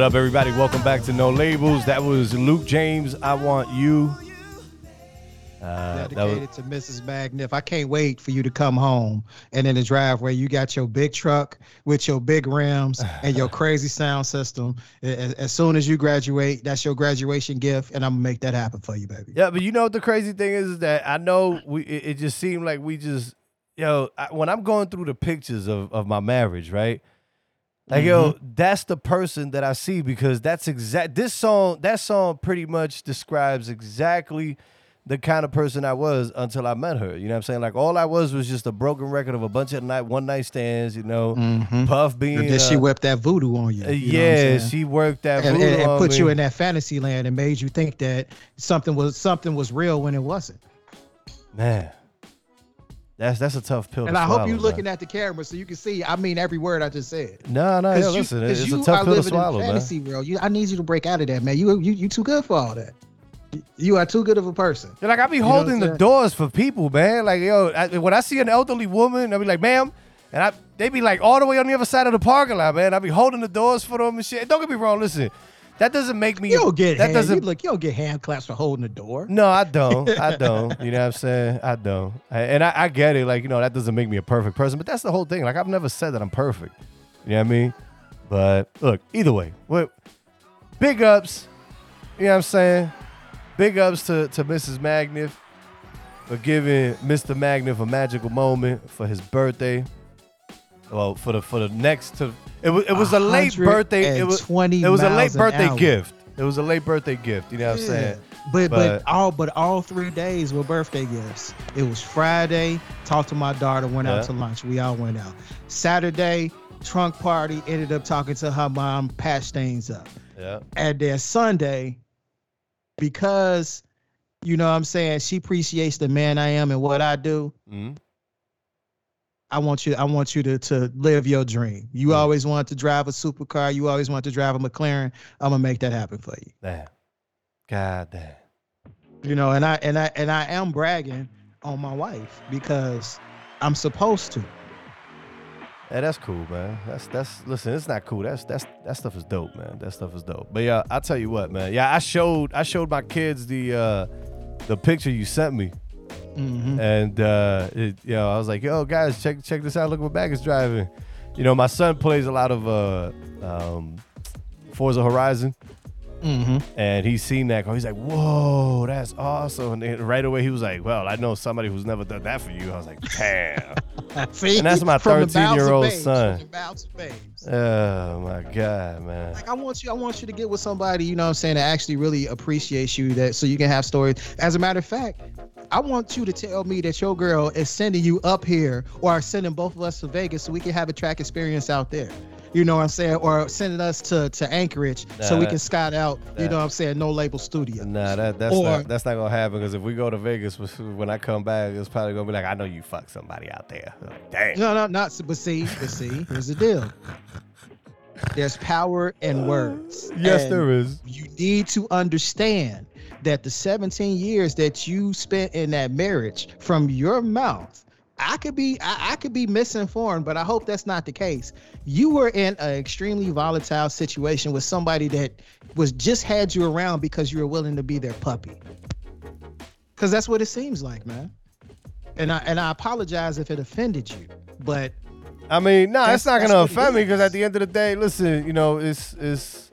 What up, everybody? Welcome back to Know Labels. That was Luke James. I want you. Uh, that was, Dedicated to Mrs. Bagneff. I can't wait for you to come home and in the driveway you got your big truck with your big rims and your crazy sound system. As, as soon as you graduate, that's your graduation gift, and I'm gonna make that happen for you, baby. yeah, but you know what the crazy thing is, is that I know we. It, it just seemed like we just, yo, I, when I'm going through the pictures of of my marriage, right? Like yo, Mm-hmm. that's the person that I see because that's exact. This song, that song, pretty much describes exactly the kind of person I was until I met her. You know what I'm saying? Like all I was was just a broken record of a bunch of night one night stands. You know, Puff being. And then Mm-hmm. she uh, whipped that voodoo on you. uh, you know what I'm yeah, she worked that and, voodoo and, and put you in that fantasy land and made you think that something was something was real when it wasn't. Man, that's that's a tough pill. And to I hope swallow, you man. looking at the camera so you can see. I mean every word I just said. No, no, yeah, you, listen, 'cause it's you a tough pill to swallow, in man. fantasy world. You, I need you to break out of that, man. You you you too good for all that. You are too good of a person. Like I be what holding the doors for people, man. Like yo, I, when I see an elderly woman, I be like, "Ma'am," and I they be like all the way on the other side of the parking lot, man. I be holding the doors for them and shit. Don't get me wrong, listen, that doesn't make me. You don't get that hand, doesn't. look. You don't get hand claps for holding the door. no, I don't. I don't. You know what I'm saying? I don't. I- and I, I get it. Like you know, that doesn't make me a perfect person, but that's the whole thing. Like I've never said that I'm perfect. You know what I mean? But look, either way, what big ups. You know what I'm saying? Big ups to, to Mrs. Magniff for giving Mr. Magniff a magical moment for his birthday. Well, for the for the next to it was it was a late birthday. It was 120 it was a late birthday hour. gift. It was a late birthday gift. You know what I'm saying? But, but But- all but all three days were birthday gifts. It was Friday, talked to my daughter, went Yeah. out to lunch. We all went out. Saturday, trunk party, ended up talking to her mom, patched things up. Yeah. And then Sunday, because you know what I'm saying, she appreciates the man I am and what I do. Mhm. I want you. I want you to to live your dream. You Mm. always wanted to drive a supercar. You always wanted to drive a McLaren. I'm gonna make that happen for you. Damn. God damn. You know, and I and I and I am bragging on my wife because I'm supposed to. Hey, that's cool, man. That's that's listen, it's not cool. That's that's that stuff is dope, man. That stuff is dope. But yeah, I'll tell you what, man. Yeah, I showed I showed my kids the uh the picture you sent me. Mhm. And uh it, you know, I was like, yo, guys, check check this out. Look what bag is driving. You know, my son plays a lot of uh um Forza Horizon. Mm-hmm. And he's seen that. He's like, "Whoa, that's awesome!" And then right away, he was like, "Well, I know somebody who's never done that for you." I was like, "Damn!" See, And that's my From the bowels of 13-year-old babes, son. from the bowels of babes. oh my god, man! Like I want you, I want you to get with somebody, you know what I'm saying, that actually really appreciates you that so you can have stories. As a matter of fact, I want you to tell me that your girl is sending you up here or sending both of us to Vegas so we can have a track experience out there. You know what I'm saying? Or sending us to, to Anchorage so we that- can scout out, you know what I'm saying, no label studio. Nah, that that's Or- not that's not gonna happen because if we go to Vegas, when I come back, it's probably gonna be like, "I know you fucked somebody out there." Like, Damn. No, no, not but see, but see, here's the deal. There's power in words. Yes, And there is. You need to understand that the 17 years that you spent in that marriage from your mouth, I could be I, I could be misinformed, but I hope that's not the case. You were in an extremely volatile situation with somebody that was just had you around because you were willing to be their puppy. Cause that's what it seems like, man. And I and I apologize if it offended you, but I mean, no, That's- it's not gonna offend me because at the end of the day, listen, you know, it's it's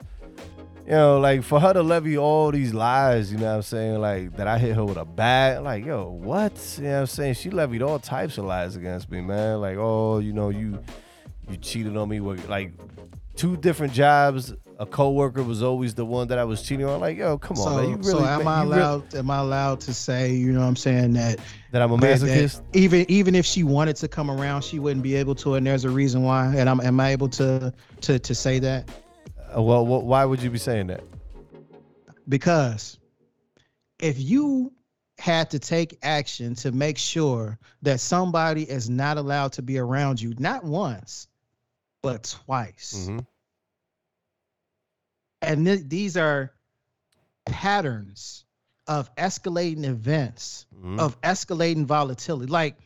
you know, like for her to levy all these lies, you know what I'm saying, like that I hit her with a bat, like, yo, what? You know what I'm saying? She levied all types of lies against me, man. Like, oh, you know, you you cheated on me with like two different jobs. A coworker was always the one that I was cheating on. Like, yo, come on, so, man. You really, so am I you really- allowed am I allowed to say, you know what I'm saying, that that I'm a that- that masochist? even even if she wanted to come around, she wouldn't be able to, and there's a reason why. And I'm am I able to to to say that? Uh, well, why would you be saying that? Because if you had to take action to make sure that somebody is not allowed to be around you, not once, but twice. Mhm. And th- these are patterns of escalating events, Mhm. of escalating volatility. Like,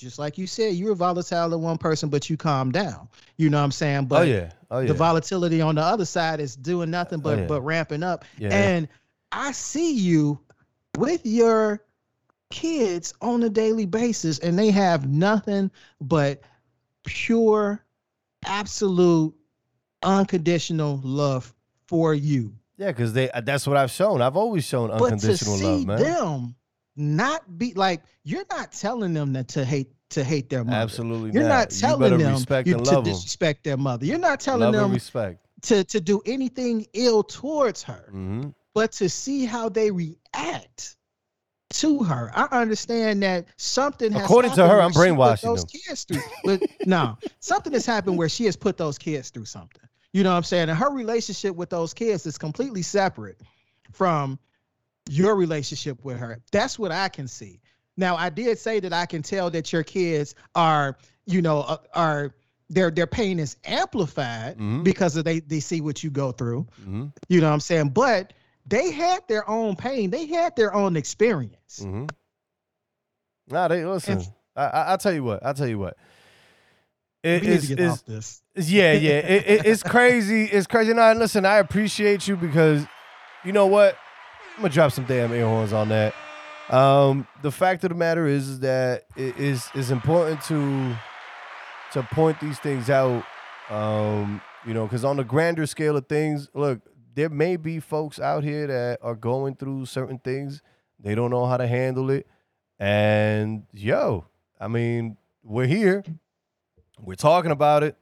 just like you said, you were volatile to one person, but you calmed down. You know what I'm saying? Oh, but oh yeah, oh yeah. the volatility on the other side is doing nothing oh, but yeah. but ramping up. yeah. And I see you with your kids on a daily basis, and they have nothing but pure, absolute, unconditional love for you. Yeah, because they that's what I've shown. I've always shown unconditional But to see love, man. them not be like you're not telling them that to hate to hate their mother. Absolutely You're not You telling better them you, to them. disrespect their mother. You're not telling Love them respect. to to do anything ill towards her. hmm but to see how they react to her, I understand that something has According to her, I'm brainwashing those kids through. But no, something has happened where she has put those kids through something. You know what I'm saying? And her relationship with those kids is completely separate from your relationship with her. That's what I can see. Now, I did say that I can tell that your kids are, you know, uh, are their their pain is amplified Mhm. because of they they see what you go through. hmm You know what I'm saying? But they had their own pain. They had their own experience. hmm Nah, they listen. And- I, I, tell you what. I'll tell you what. It we need to get is off this. yeah yeah. It, it, it's crazy. It's crazy. No, listen. I appreciate you because you know what. I'm gonna drop some damn air horns on that. Um, the fact of the matter is, is that it is is important to to point these things out. Um, you know, because on the grander scale of things, look, there may be folks out here that are going through certain things. They don't know how to handle it, and yo, I mean, we're here. We're talking about it.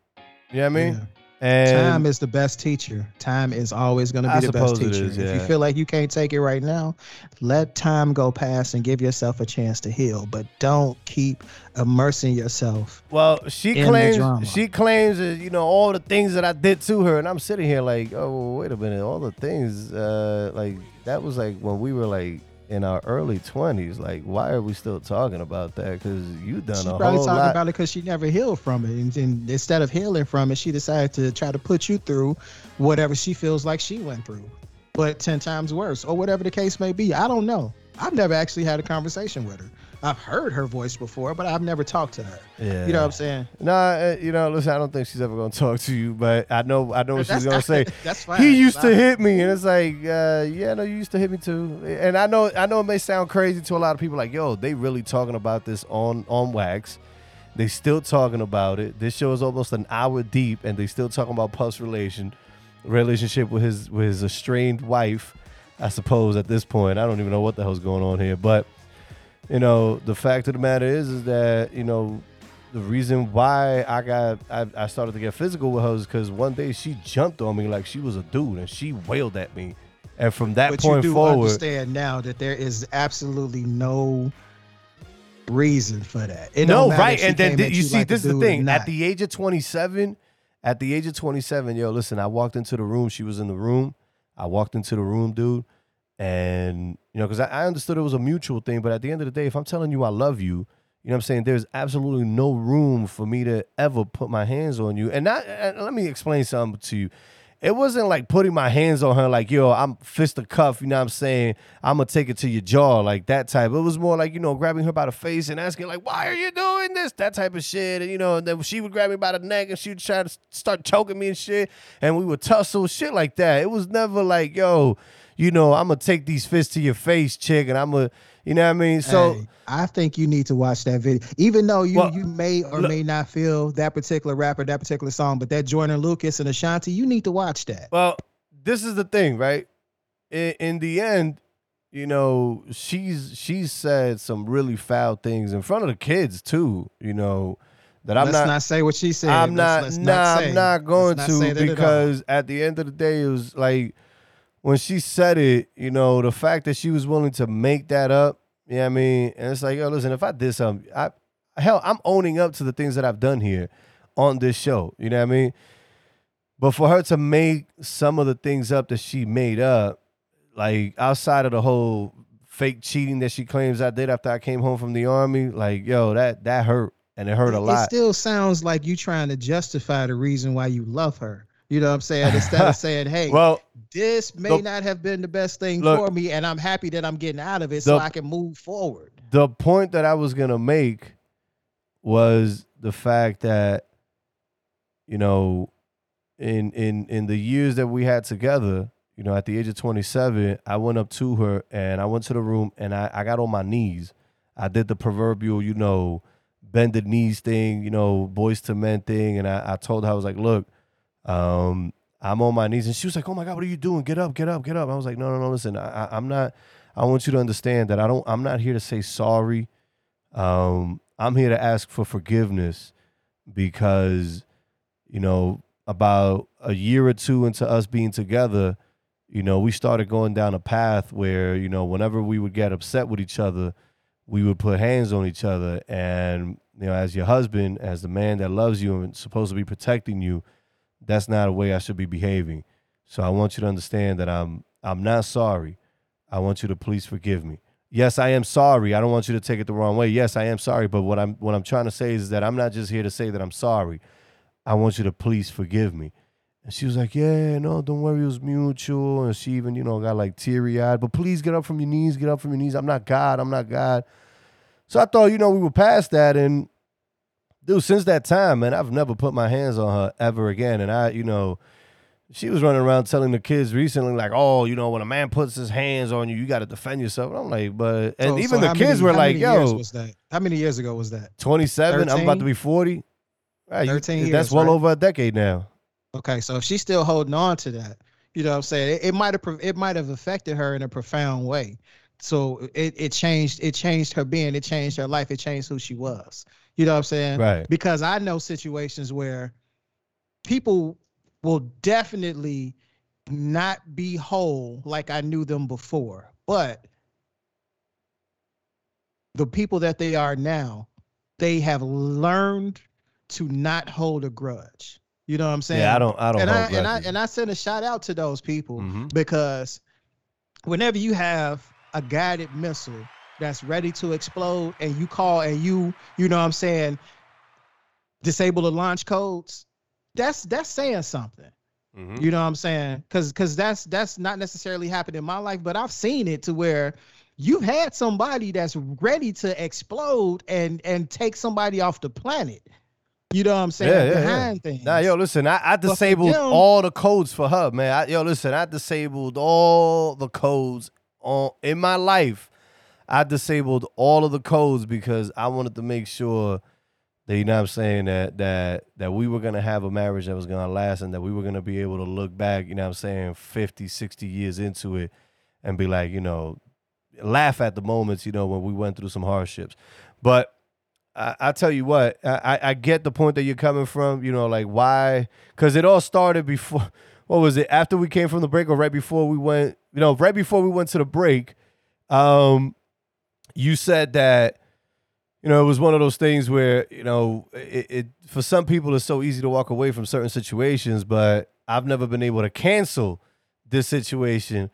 You know what I mean? Yeah. And Time is the best teacher. Time is always going to be I the best teacher. is, If you feel like you can't take it right now, let time go past and give yourself a chance to heal. But don't keep immersing yourself. Well, she claims she claims that you know all the things that I did to her, and I'm sitting here like, oh wait a minute, all the things uh, like that was like when we were like in our early 20s. Like, why are we still talking about that? Because you done She's a probably whole talking lot. about it because she never healed from it. And, and instead of healing from it, she decided to try to put you through whatever she feels like she went through, but 10 times worse, or whatever the case may be. I don't know. I've never actually had a conversation with her. I've heard her voice before, but I've never talked to her. yeah. You know what I'm saying? Nah, uh, you know, listen, I don't think she's ever gonna talk to you, but I know, I know what she's gonna say. That's fine. he used to hit me, and it's like, uh, yeah, no, you used to hit me too. And I know, I know it may sound crazy to a lot of people, like, yo, they really talking about this on on wax. They still talking about it. This show is almost an hour deep, and they still talking about Puff's relation relationship with his with his estranged wife. I suppose at this point, I don't even know what the hell's going on here, but you know, the fact of the matter is, is that you know, the reason why I got I, I started to get physical with her is because one day she jumped on me like she was a dude and she wailed at me, and from that but you point do forward, understand now that there is absolutely no reason for that. It no, right, and then th- at you see, like this is the thing. At the age of twenty seven, at the age of twenty seven, yo, listen, I walked into the room. She was in the room. I walked into the room, dude, and you know, because I, I understood it was a mutual thing. But at the end of the day, if I'm telling you I love you, you know what I'm saying? There's absolutely no room for me to ever put my hands on you. And not, and let me explain something to you. It wasn't like putting my hands on her like, yo, I'm fist of cuff, you know what I'm saying? I'm gonna take it to your jaw, like that type. It was more like, you know, grabbing her by the face and asking, like, why are you doing this? That type of shit. And you know, and then she would grab me by the neck and she would try to start choking me and shit. And we would tussle, shit like that. It was never like, yo, you know, I'm gonna take these fists to your face, chick, and I'm gonna, you know what I mean? So Hey, I think you need to watch that video, even though you Well, you may or look- may not feel that particular rapper, that particular song, but that Jordan Lucas and Ashanti, you need to watch that. Well, this is the thing, right? In, in the end, you know, she's she's said some really foul things in front of the kids too. You know, that I'm let's not. not, say what she said. I'm Let's- not. let's nah, say- I'm not going let's not to that at because at the end of the day, it was like when she said it. You know, the fact that she was willing to make that up. You know what I mean? And it's like, yo, listen, if I did something, I hell, I'm owning up to the things that I've done here on this show. You know what I mean? But for her to make some of the things up that she made up, like outside of the whole fake cheating that she claims I did after I came home from the army, like yo, that that hurt and it hurt a lot. It still sounds like you trying to justify the reason why you love her. You know what I'm saying? Instead of saying, "Hey, well, this may the- not have been the best thing Look, for me, and I'm happy that I'm getting out of it, so I can move forward." the point that I was gonna make was the fact that you know in in in the years that we had together you know at the age of 27 i went up to her and i went to the room and i, I got on my knees i did the proverbial you know bended knees thing you know Boyz II Men thing and i, I told her i was like look um i'm on my knees and she was like oh my god what are you doing? Get up get up get up. I was like no no no listen I, I, i'm not i want you to understand that i don't i'm not here to say sorry. Um I'm here to ask for forgiveness because, you know, about a year or two into us being together, you know, we started going down a path where, you know, whenever we would get upset with each other, we would put hands on each other. And, you know, as your husband, as the man that loves you and supposed to be protecting you, that's not a way I should be behaving. So I want you to understand that I'm I'm not sorry. I want you to please forgive me. Yes, I am sorry. I don't want you to take it the wrong way. Yes, I am sorry, but what I'm what I'm trying to say is that I'm not just here to say that I'm sorry. I want you to please forgive me. And she was like, Yeah, no, don't worry, it was mutual. And she even, you know, got like teary eyed. But please get up from your knees, get up from your knees. I'm not God. I'm not God. So I thought, you know, we were past that. And dude, since that time, man, I've never put my hands on her ever again. And I, you know, she was running around telling the kids recently, like, oh, you know, when a man puts his hands on you, you got to defend yourself. And I'm like, but, and even so the kids many- were like, yo, was that? How many years ago was that? 27, I'm about to be 40. Right, you- 13 that's well right? over a decade now. Okay, so if she's still holding on to that, you know what I'm saying? It, it might have it might have affected her in a profound way. So it, it changed it changed her being, it changed her life, it changed who she was. You know what I'm saying? Right. Because I know situations where people will definitely not be whole like I knew them before. But the people that they are now, they have learned to not hold a grudge. You know what I'm saying? Yeah, I don't, I don't and I and I and I send a shout out to those people Mhm. because whenever you have a guided missile that's ready to explode and you call and you you know what I'm saying disable the launch codes that's that's saying something Mhm. you know what I'm saying cuz cuz that's that's not necessarily happened in my life but I've seen it to where you've had somebody that's ready to explode and and take somebody off the planet you know what I'm saying Yeah, yeah, yeah. behind things Nah, yo, listen, I, I disabled them- all the codes for her, man. I, yo, listen, I disabled all the codes on in my life. I disabled all of the codes because I wanted to make sure that you know what I'm saying that that that we were gonna have a marriage that was gonna last and that we were gonna be able to look back, you know what I'm saying, 50, 60 years into it and be like, you know, laugh at the moments, you know, when we went through some hardships. But I, tell you what, I, I- I get the point that you're coming from. You know, like why? Because it all started before. What was it? After we came from the break, or right before we went? You know, right before we went to the break. Um, you said that. You know, it was one of those things where you know it, it for some people it's so easy to walk away from certain situations, but I've never been able to cancel this situation.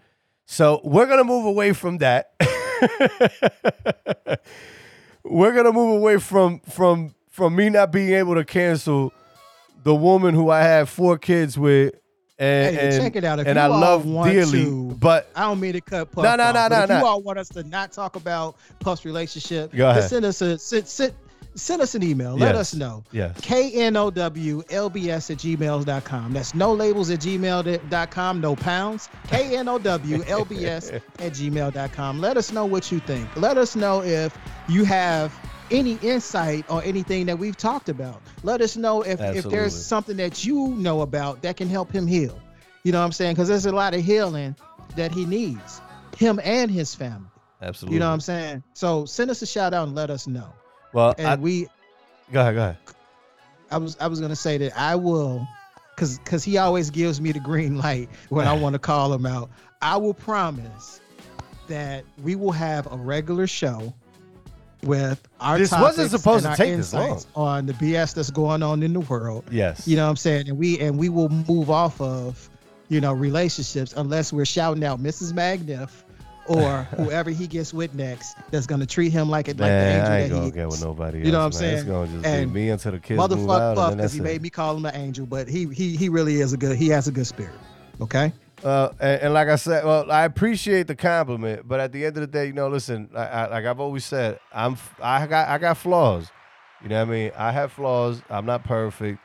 So we're gonna move away from that. we're gonna move away from from from me not being able to cancel the woman who I had four kids with, and Hey, and, check it out. If and I love dearly, to- but I don't mean to cut Puff No, no, no, no, if no. you all want us to not talk about Puff's relationship, Go ahead. send us a send, send, send us an email. Let Yes. us know. yes, K-N-O-W-L-B-S at gmails.com. That's no labels at gmail.com, no pounds. K-N-O-W-L-B-S at gmail.com. Let us know what you think. Let us know if you have any insight on anything that we've talked about. Let us know if, if there's something that you know about that can help him heal. You know what I'm saying? Because there's a lot of healing that he needs, him and his family. absolutely. You know what I'm saying? So send us a shout out and let us know. well, And I, we go ahead, go ahead. I was I was gonna say that I will, cause cause he always gives me the green light when I want to call him out. I will promise that we will have a regular show with our This wasn't supposed and to take this insights on the BS that's going on in the world. Yes, You know what I'm saying? And we and we will move off of, you know, relationships unless we're shouting out Mrs. Magniff or whoever he gets with next that's gonna treat him like it like the angel I ain't that gonna he get is. with nobody else. You know what I'm man. saying? It's gonna just And be me until the kids move Motherfuck out, Puff because he it. made me call him an angel, but he he he really is a good he has a good spirit. Okay. Uh, and, and like I said, well, I appreciate the compliment, but at the end of the day, you know, listen, I, I, like I've always said, I'm I got I got flaws. You know what I mean? I have flaws. I'm not perfect.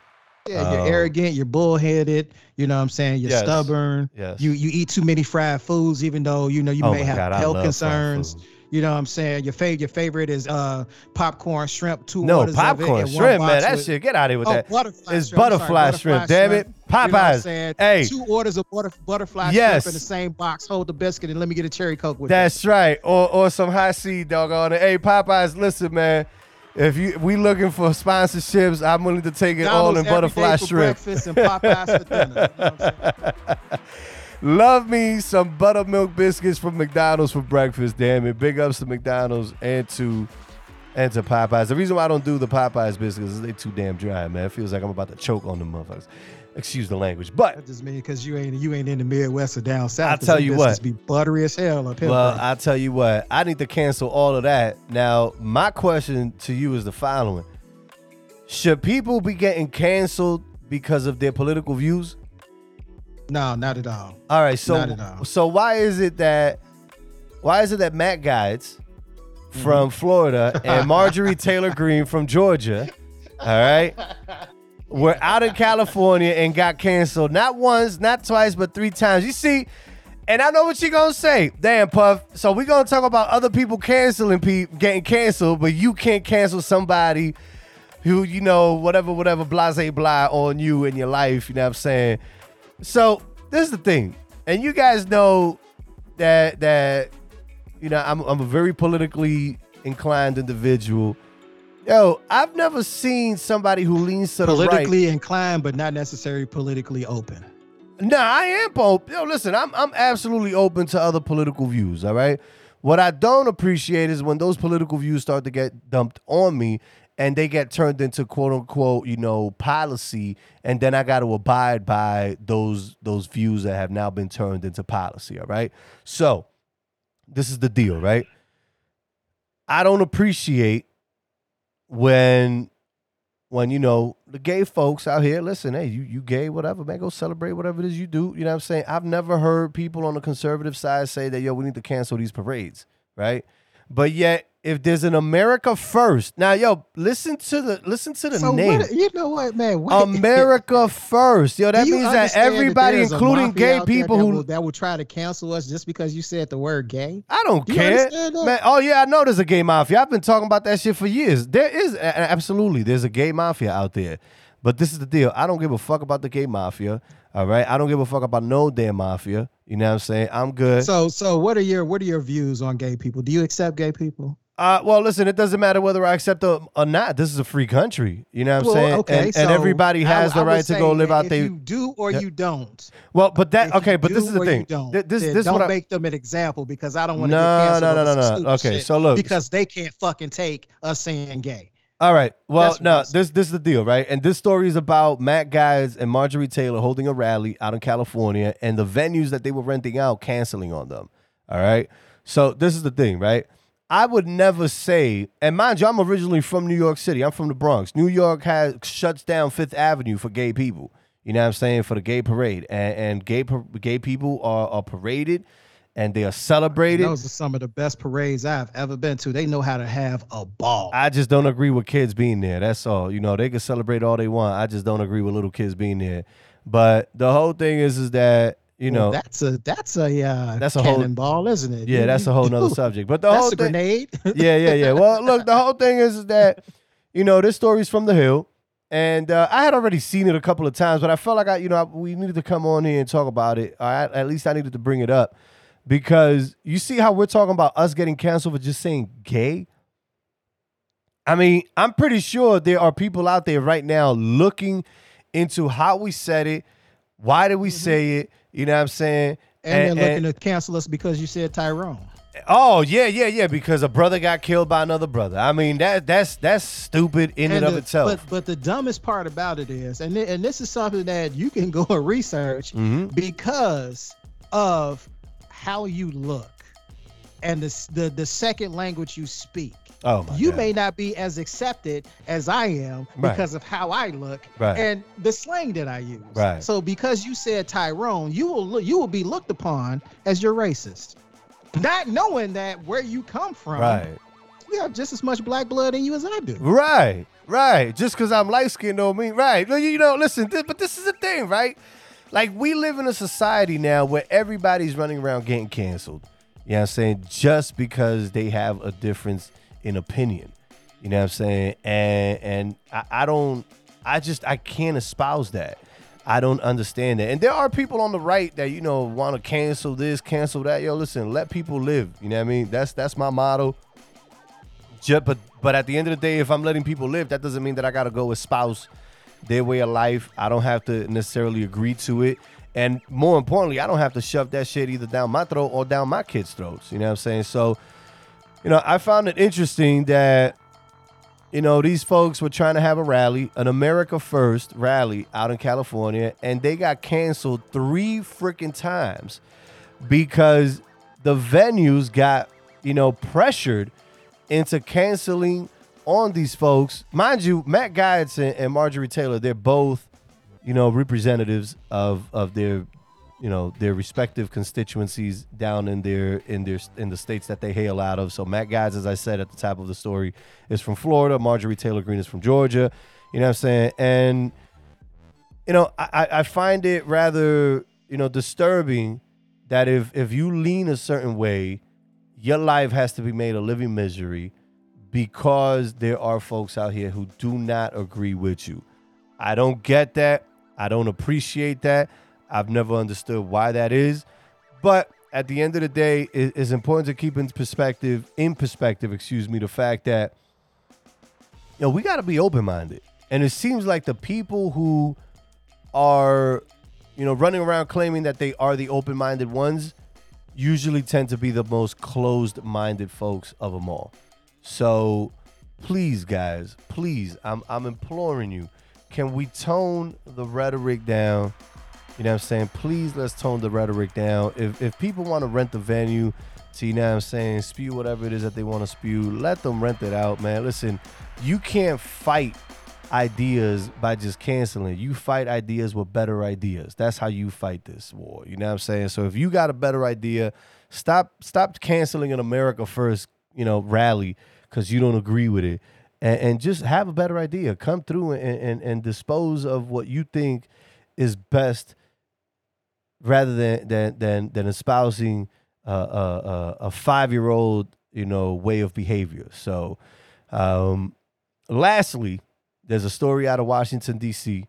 Yeah, you're Um, arrogant, you're bullheaded, you know what I'm saying? You're Yes. stubborn. Yes. You you eat too many fried foods, even though you know you oh may have God, health concerns. You know what I'm saying? Your favorite your favorite is uh popcorn shrimp, two No orders of it, popcorn shrimp, man. That with- shit, get out of here with Oh, that. butterfly It's shrimp. I'm sorry, butterfly shrimp, damn it. You know Popeyes. Hey. two orders of butter, butterfly Yes. shrimp in the same box. Hold the biscuit and let me get a cherry coke with it. That's right. Or or some high seed dog on it. Hey, Popeyes, listen, man. If you we looking for sponsorships, I'm willing to take it all in butterfly shrimp. breakfast and Popeyes for dinner. You know what I'm saying? Love me some buttermilk biscuits from McDonald's for breakfast. Damn it! Big ups to McDonald's and to and to Popeyes. The reason why I don't do the Popeyes biscuits is they too damn dry, man. It feels like I'm about to choke on them motherfuckers. Excuse the language, but That just mean because you ain't you ain't in the Midwest or down south. I'll 'cause tell you what. be buttery as hell up here. well. I tell you what, I need to cancel all of that. Now, my question to you is the following: Should people be getting canceled because of their political views? No, not at all. All right, so all. so why is it that why is it that Matt Gaetz from mm-hmm. Florida and Marjorie Taylor Greene from Georgia, all right, were out in California and got canceled not once, not twice, but three times. You see, and I know what you're gonna say, damn Puff. So we're gonna talk about other people canceling people getting canceled, but you can't cancel somebody who you know whatever whatever blase blah on you in your life. You know what I'm saying? So this is the thing, and you guys know that that you know I'm I'm a very politically inclined individual. Yo, I've never seen somebody who leans to the right. Politically inclined, but not necessarily politically open. No, I am open. Yo, listen, I'm I'm absolutely open to other political views. All right. What I don't appreciate is when those political views start to get dumped on me and they get turned into quote unquote, you know, policy, and then I got to abide by those those views that have now been turned into policy. All right. So this is the deal, right? I don't appreciate when when you know the gay folks out here listen hey you you gay whatever man go celebrate whatever it is you do you know what i'm saying i've never heard people on the conservative side say that yo we need to cancel these parades right but yet if there's an america first now yo listen to the listen to the so name what, you know what, man? What, america first yo that means that everybody a including gay people that who will, that will try to cancel us just because you said the word gay. I don't Do care, man. Oh yeah, I know there's a gay mafia. I've been talking about that shit for years. There is absolutely there's a gay mafia out there, but this is the deal. I don't give a fuck about the gay mafia. All right, I don't give a fuck about no damn mafia. You know what I'm saying? I'm good. So, so what are your what are your views on gay people? Do you accept gay people? Uh, well, listen, it doesn't matter whether I accept them or not. This is a free country. You know what I'm Well, saying? okay, and, and everybody has I the would right to go live out there. You do or Yeah. you don't. Well, but that If okay, but this is the thing. Don't, Th- This this don't what I, make them an example because I don't want to No, get canceled. no, no, no, no. Okay, so look. because they can't fucking take us saying gay. All right. Well, That's no, this this is the deal, right? And this story is about Matt Gaetz and Marjorie Taylor holding a rally out in California and the venues that they were renting out canceling on them. All right. So this is the thing, right? I would never say, and mind you, I'm originally from New York City. I'm from the Bronx. New York has shuts down Fifth Avenue for gay people. You know what I'm saying? For the gay parade, and, and gay gay people are, are paraded, and they are celebrated. Those are some of the best parades I've ever been to. They know how to have a ball. I just don't agree with kids being there. That's all. You know, they can celebrate all they want. I just don't agree with little kids being there. But the whole thing is, is that you Well, know, that's a that's a uh, That's a whole- cannonball, isn't it? yeah, that's a whole nother subject. But the That's whole a thing, grenade. yeah, yeah, yeah. Well, look, the whole thing is, is that you know this story's from the hill, and uh, I had already seen it a couple of times, but I felt like I, you know, I, we needed to come on here and talk about it. At, at least I needed to bring it up because you see how we're talking about us getting canceled for just saying gay. I mean, I'm pretty sure there are people out there right now looking into how we said it, why did we say it, you know what I'm saying? and, they're looking to cancel us because you said Tyrone. Oh yeah, yeah, yeah. Because a brother got killed by another brother. I mean that that's that's stupid in and, of the, itself. But but the dumbest part about it is, and thi- and this is something that you can go and research Mhm. because of how you look and the the the second language you speak. Oh my you God. may not be as accepted as I am Right. because of how I look Right. and the slang that I use. Right. So because you said Tyrone, you will look, you will be looked upon as you're racist, not knowing that where you come from, right, we have just as much black blood in you as I do. right, right. Just because I'm light skinned don't mean right. You know, listen. Th- but this is the thing, right? Like we live in a society now where everybody's running around getting canceled. You know what I'm saying? Just because they have a difference in opinion. You know what I'm saying? And and I, I don't I just I can't espouse that. I don't understand that. And there are people on the right that, you know, want to cancel this, cancel that. Yo, listen, let people live. You know what I mean? That's that's my motto. Ju- but but at the end of the day, if I'm letting people live, that doesn't mean that I gotta go espouse their way of life. I don't have to necessarily agree to it. And more importantly, I don't have to shove that shit either down my throat or down my kids' throats. You know what I'm saying? So, you know, I found it interesting that, you know, these folks were trying to have a rally, an America First rally out in California, and they got canceled three freaking times because the venues got, you know, pressured into canceling on these folks. Mind you, Matt and, and Marjorie Taylor, they're both, you know, representatives of of their, you know, their respective constituencies down in their in their in the states that they hail out of. So Matt Gaetz, as I said at the top of the story, is from Florida. Marjorie Taylor Greene is from Georgia. You know what I'm saying? And you know, I- I find it rather, you know, disturbing that if if you lean a certain way, your life has to be made a living misery because there are folks out here who do not agree with you. I don't get that. I don't appreciate that. I've never understood why that is. But at the end of the day, it- it's important to keep in perspective, in perspective, excuse me, the fact that you know, we got to be open-minded. And it seems like the people who are, you know, running around claiming that they are the open-minded ones usually tend to be the most closed-minded folks of them all. So, please, guys, please, I'm I'm imploring you, can we tone the rhetoric down? You know what I'm saying? Please let's tone the rhetoric down. If if people want to rent the venue to, you know what I'm saying, spew whatever it is that they want to spew, let them rent it out, man. Listen, you can't fight ideas by just canceling. You fight ideas with better ideas. That's how you fight this war. You know what I'm saying? So if you got a better idea, stop stop canceling an America First, you know, rally because you don't agree with it. And, and just have a better idea. Come through and, and, and dispose of what you think is best rather than than than, than espousing uh, a, a, a five year old you know way of behavior. So, um, lastly, there's a story out of Washington D.C.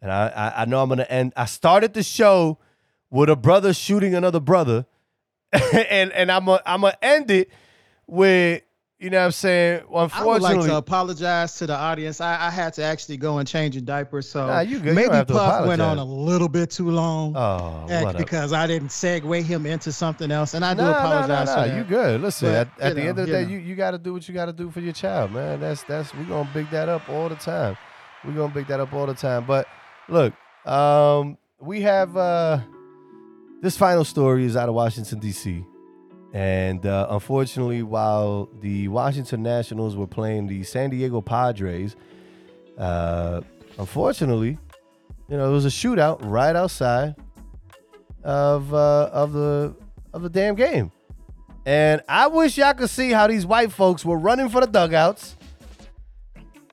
and I, I I know I'm gonna end. I started the show with a brother shooting another brother, and and I'm gonna I'm gonna end it with you know what I'm saying. Unfortunately, I would like to apologize to the audience. I, I had to actually go and change a diaper, so Nah, you good. Maybe have Puff went on a little bit too long. oh, eh, because I didn't segue him into something else, and I do Nah, nah, apologize. nah, for nah. You good? Listen, But, at, at you the know, end of the you day, know. you, you got to do what you got to do for your child, man. That's that's we gonna big that up all the time. We're gonna big that up all the time. But look, um, we have uh, this final story is out of Washington D.C. And uh, unfortunately, while the Washington Nationals were playing the San Diego Padres, uh, unfortunately, you know, there was a shootout right outside of uh, of the of the damn game. And I wish y'all could see how these white folks were running for the dugouts.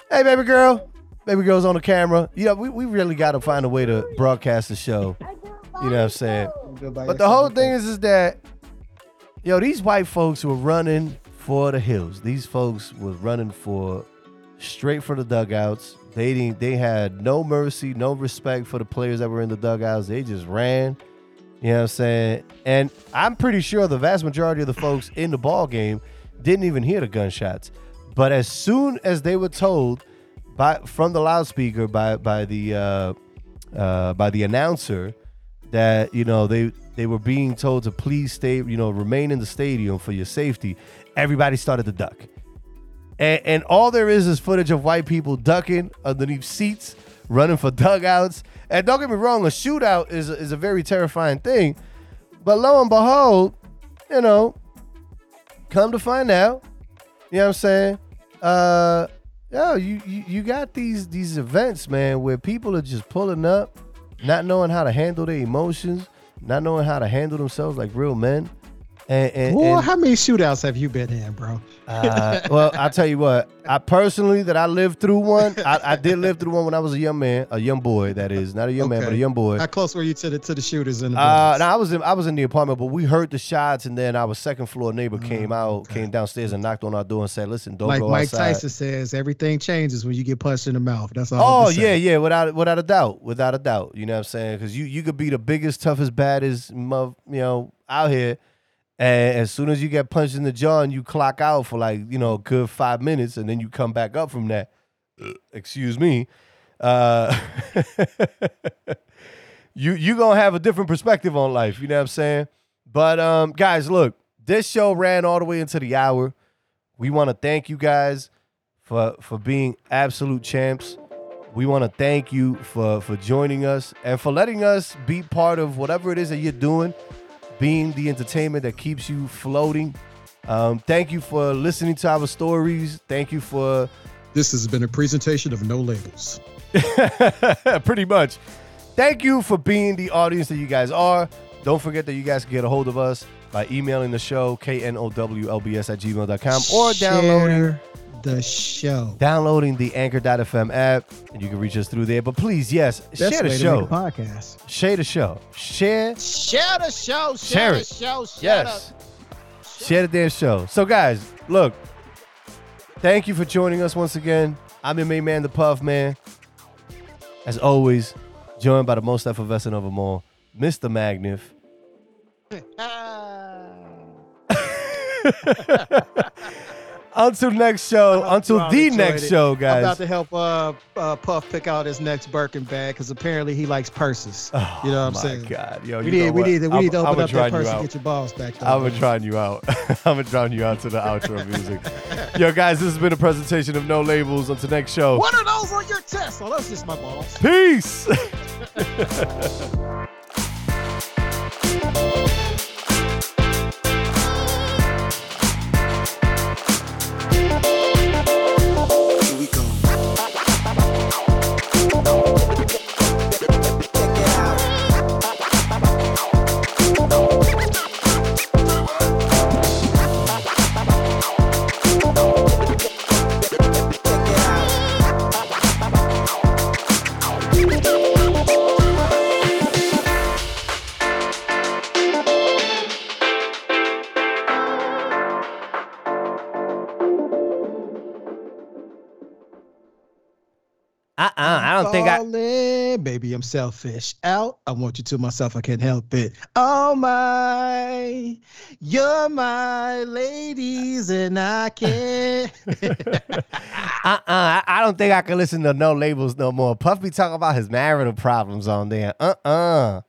Hey, baby girl. Baby girl's on the camera. Yeah, we, we really got to find a way to broadcast the show. You know what I'm saying? But the whole thing is, is that, yo, these white folks were running for the hills. These folks was running for straight for the dugouts. They didn't. They had no mercy, no respect for the players that were in the dugouts. They just ran. You know what I'm saying? And I'm pretty sure the vast majority of the folks in the ball game didn't even hear the gunshots. But as soon as they were told by from the loudspeaker by by the uh, uh, by the announcer that you know they they were being told to please stay you know remain in the stadium for your safety, everybody started to duck. And, and all there is is footage of white people ducking underneath seats, running for dugouts. And don't get me wrong, a shootout is is a very terrifying thing. But lo and behold, you know, come to find out, you know what I'm saying? Uh, yo, you, you you got these these events, man, where people are just pulling up, not knowing how to handle their emotions, not knowing how to handle themselves like real men. And, and, Well, and- how many shootouts have you been in, bro? uh, well, I'll tell you what. I personally that I lived through one. I, I did live through one when I was a young man, a young boy. That is not a young man, but a young boy. How close were you to the to the shooters in the Uh, no, I was in I was in the apartment, but we heard the shots, and then our second floor neighbor came out, Mm, okay. came downstairs, and knocked on our door and said, "Listen, don't like go Mike outside." Tyson says, everything changes when you get punched in the mouth. That's all. Oh yeah, yeah, without without a doubt, without a doubt. You know what I'm saying? Because you you could be the biggest, toughest, baddest, mother, you know, out here, And as soon as you get punched in the jaw and you clock out for like, you know, a good five minutes and then you come back up from that, excuse me, uh, you you gonna have a different perspective on life. You know what I'm saying? But um, guys, look, this show ran all the way into the hour. We want to thank you guys for for being absolute champs. We want to thank you for for joining us and for letting us be part of whatever it is that you're doing, being the entertainment that keeps you floating. Um, thank you for listening to our stories. Thank you for This has been a presentation of Know Labels. Pretty much. Thank you for being the audience that you guys are. Don't forget that you guys can get a hold of us by emailing the show, knowlbs at gmail.com, or downloading Share the show. downloading the anchor.fm app, and you can reach us through there. But please, yes, Best share the way to show. make a podcast. Share the show. Share, Share the show. Share the it. show. Share yes. Share the damn show. So, guys, look, thank you for joining us once again. I'm your main man, the Puff Man. As always, joined by the most effervescent of them all, Mr. Magnif. Until next show, until the next it. show, guys. I'm about to help uh, uh, Puff pick out his next Birkin bag because apparently he likes purses. Oh, you know what I'm my saying? God, yo, We need, we need, we I'm- need to I'm open up that purse and get your balls back. I'm gonna drown you out. I'm gonna drown you out to the outro music. Yo, guys, this has been a presentation of Know Labels. Until next show, What are those on your chest? Oh, that's just my balls. peace. don't think I. Baby, I'm selfish. Out, I want you to myself. I can't help it. Oh my, you're my ladies, and I can't. Uh-uh, I, I don't think I can listen to Know Labels no more. Puffy talking about his marital problems on there. Uh-uh.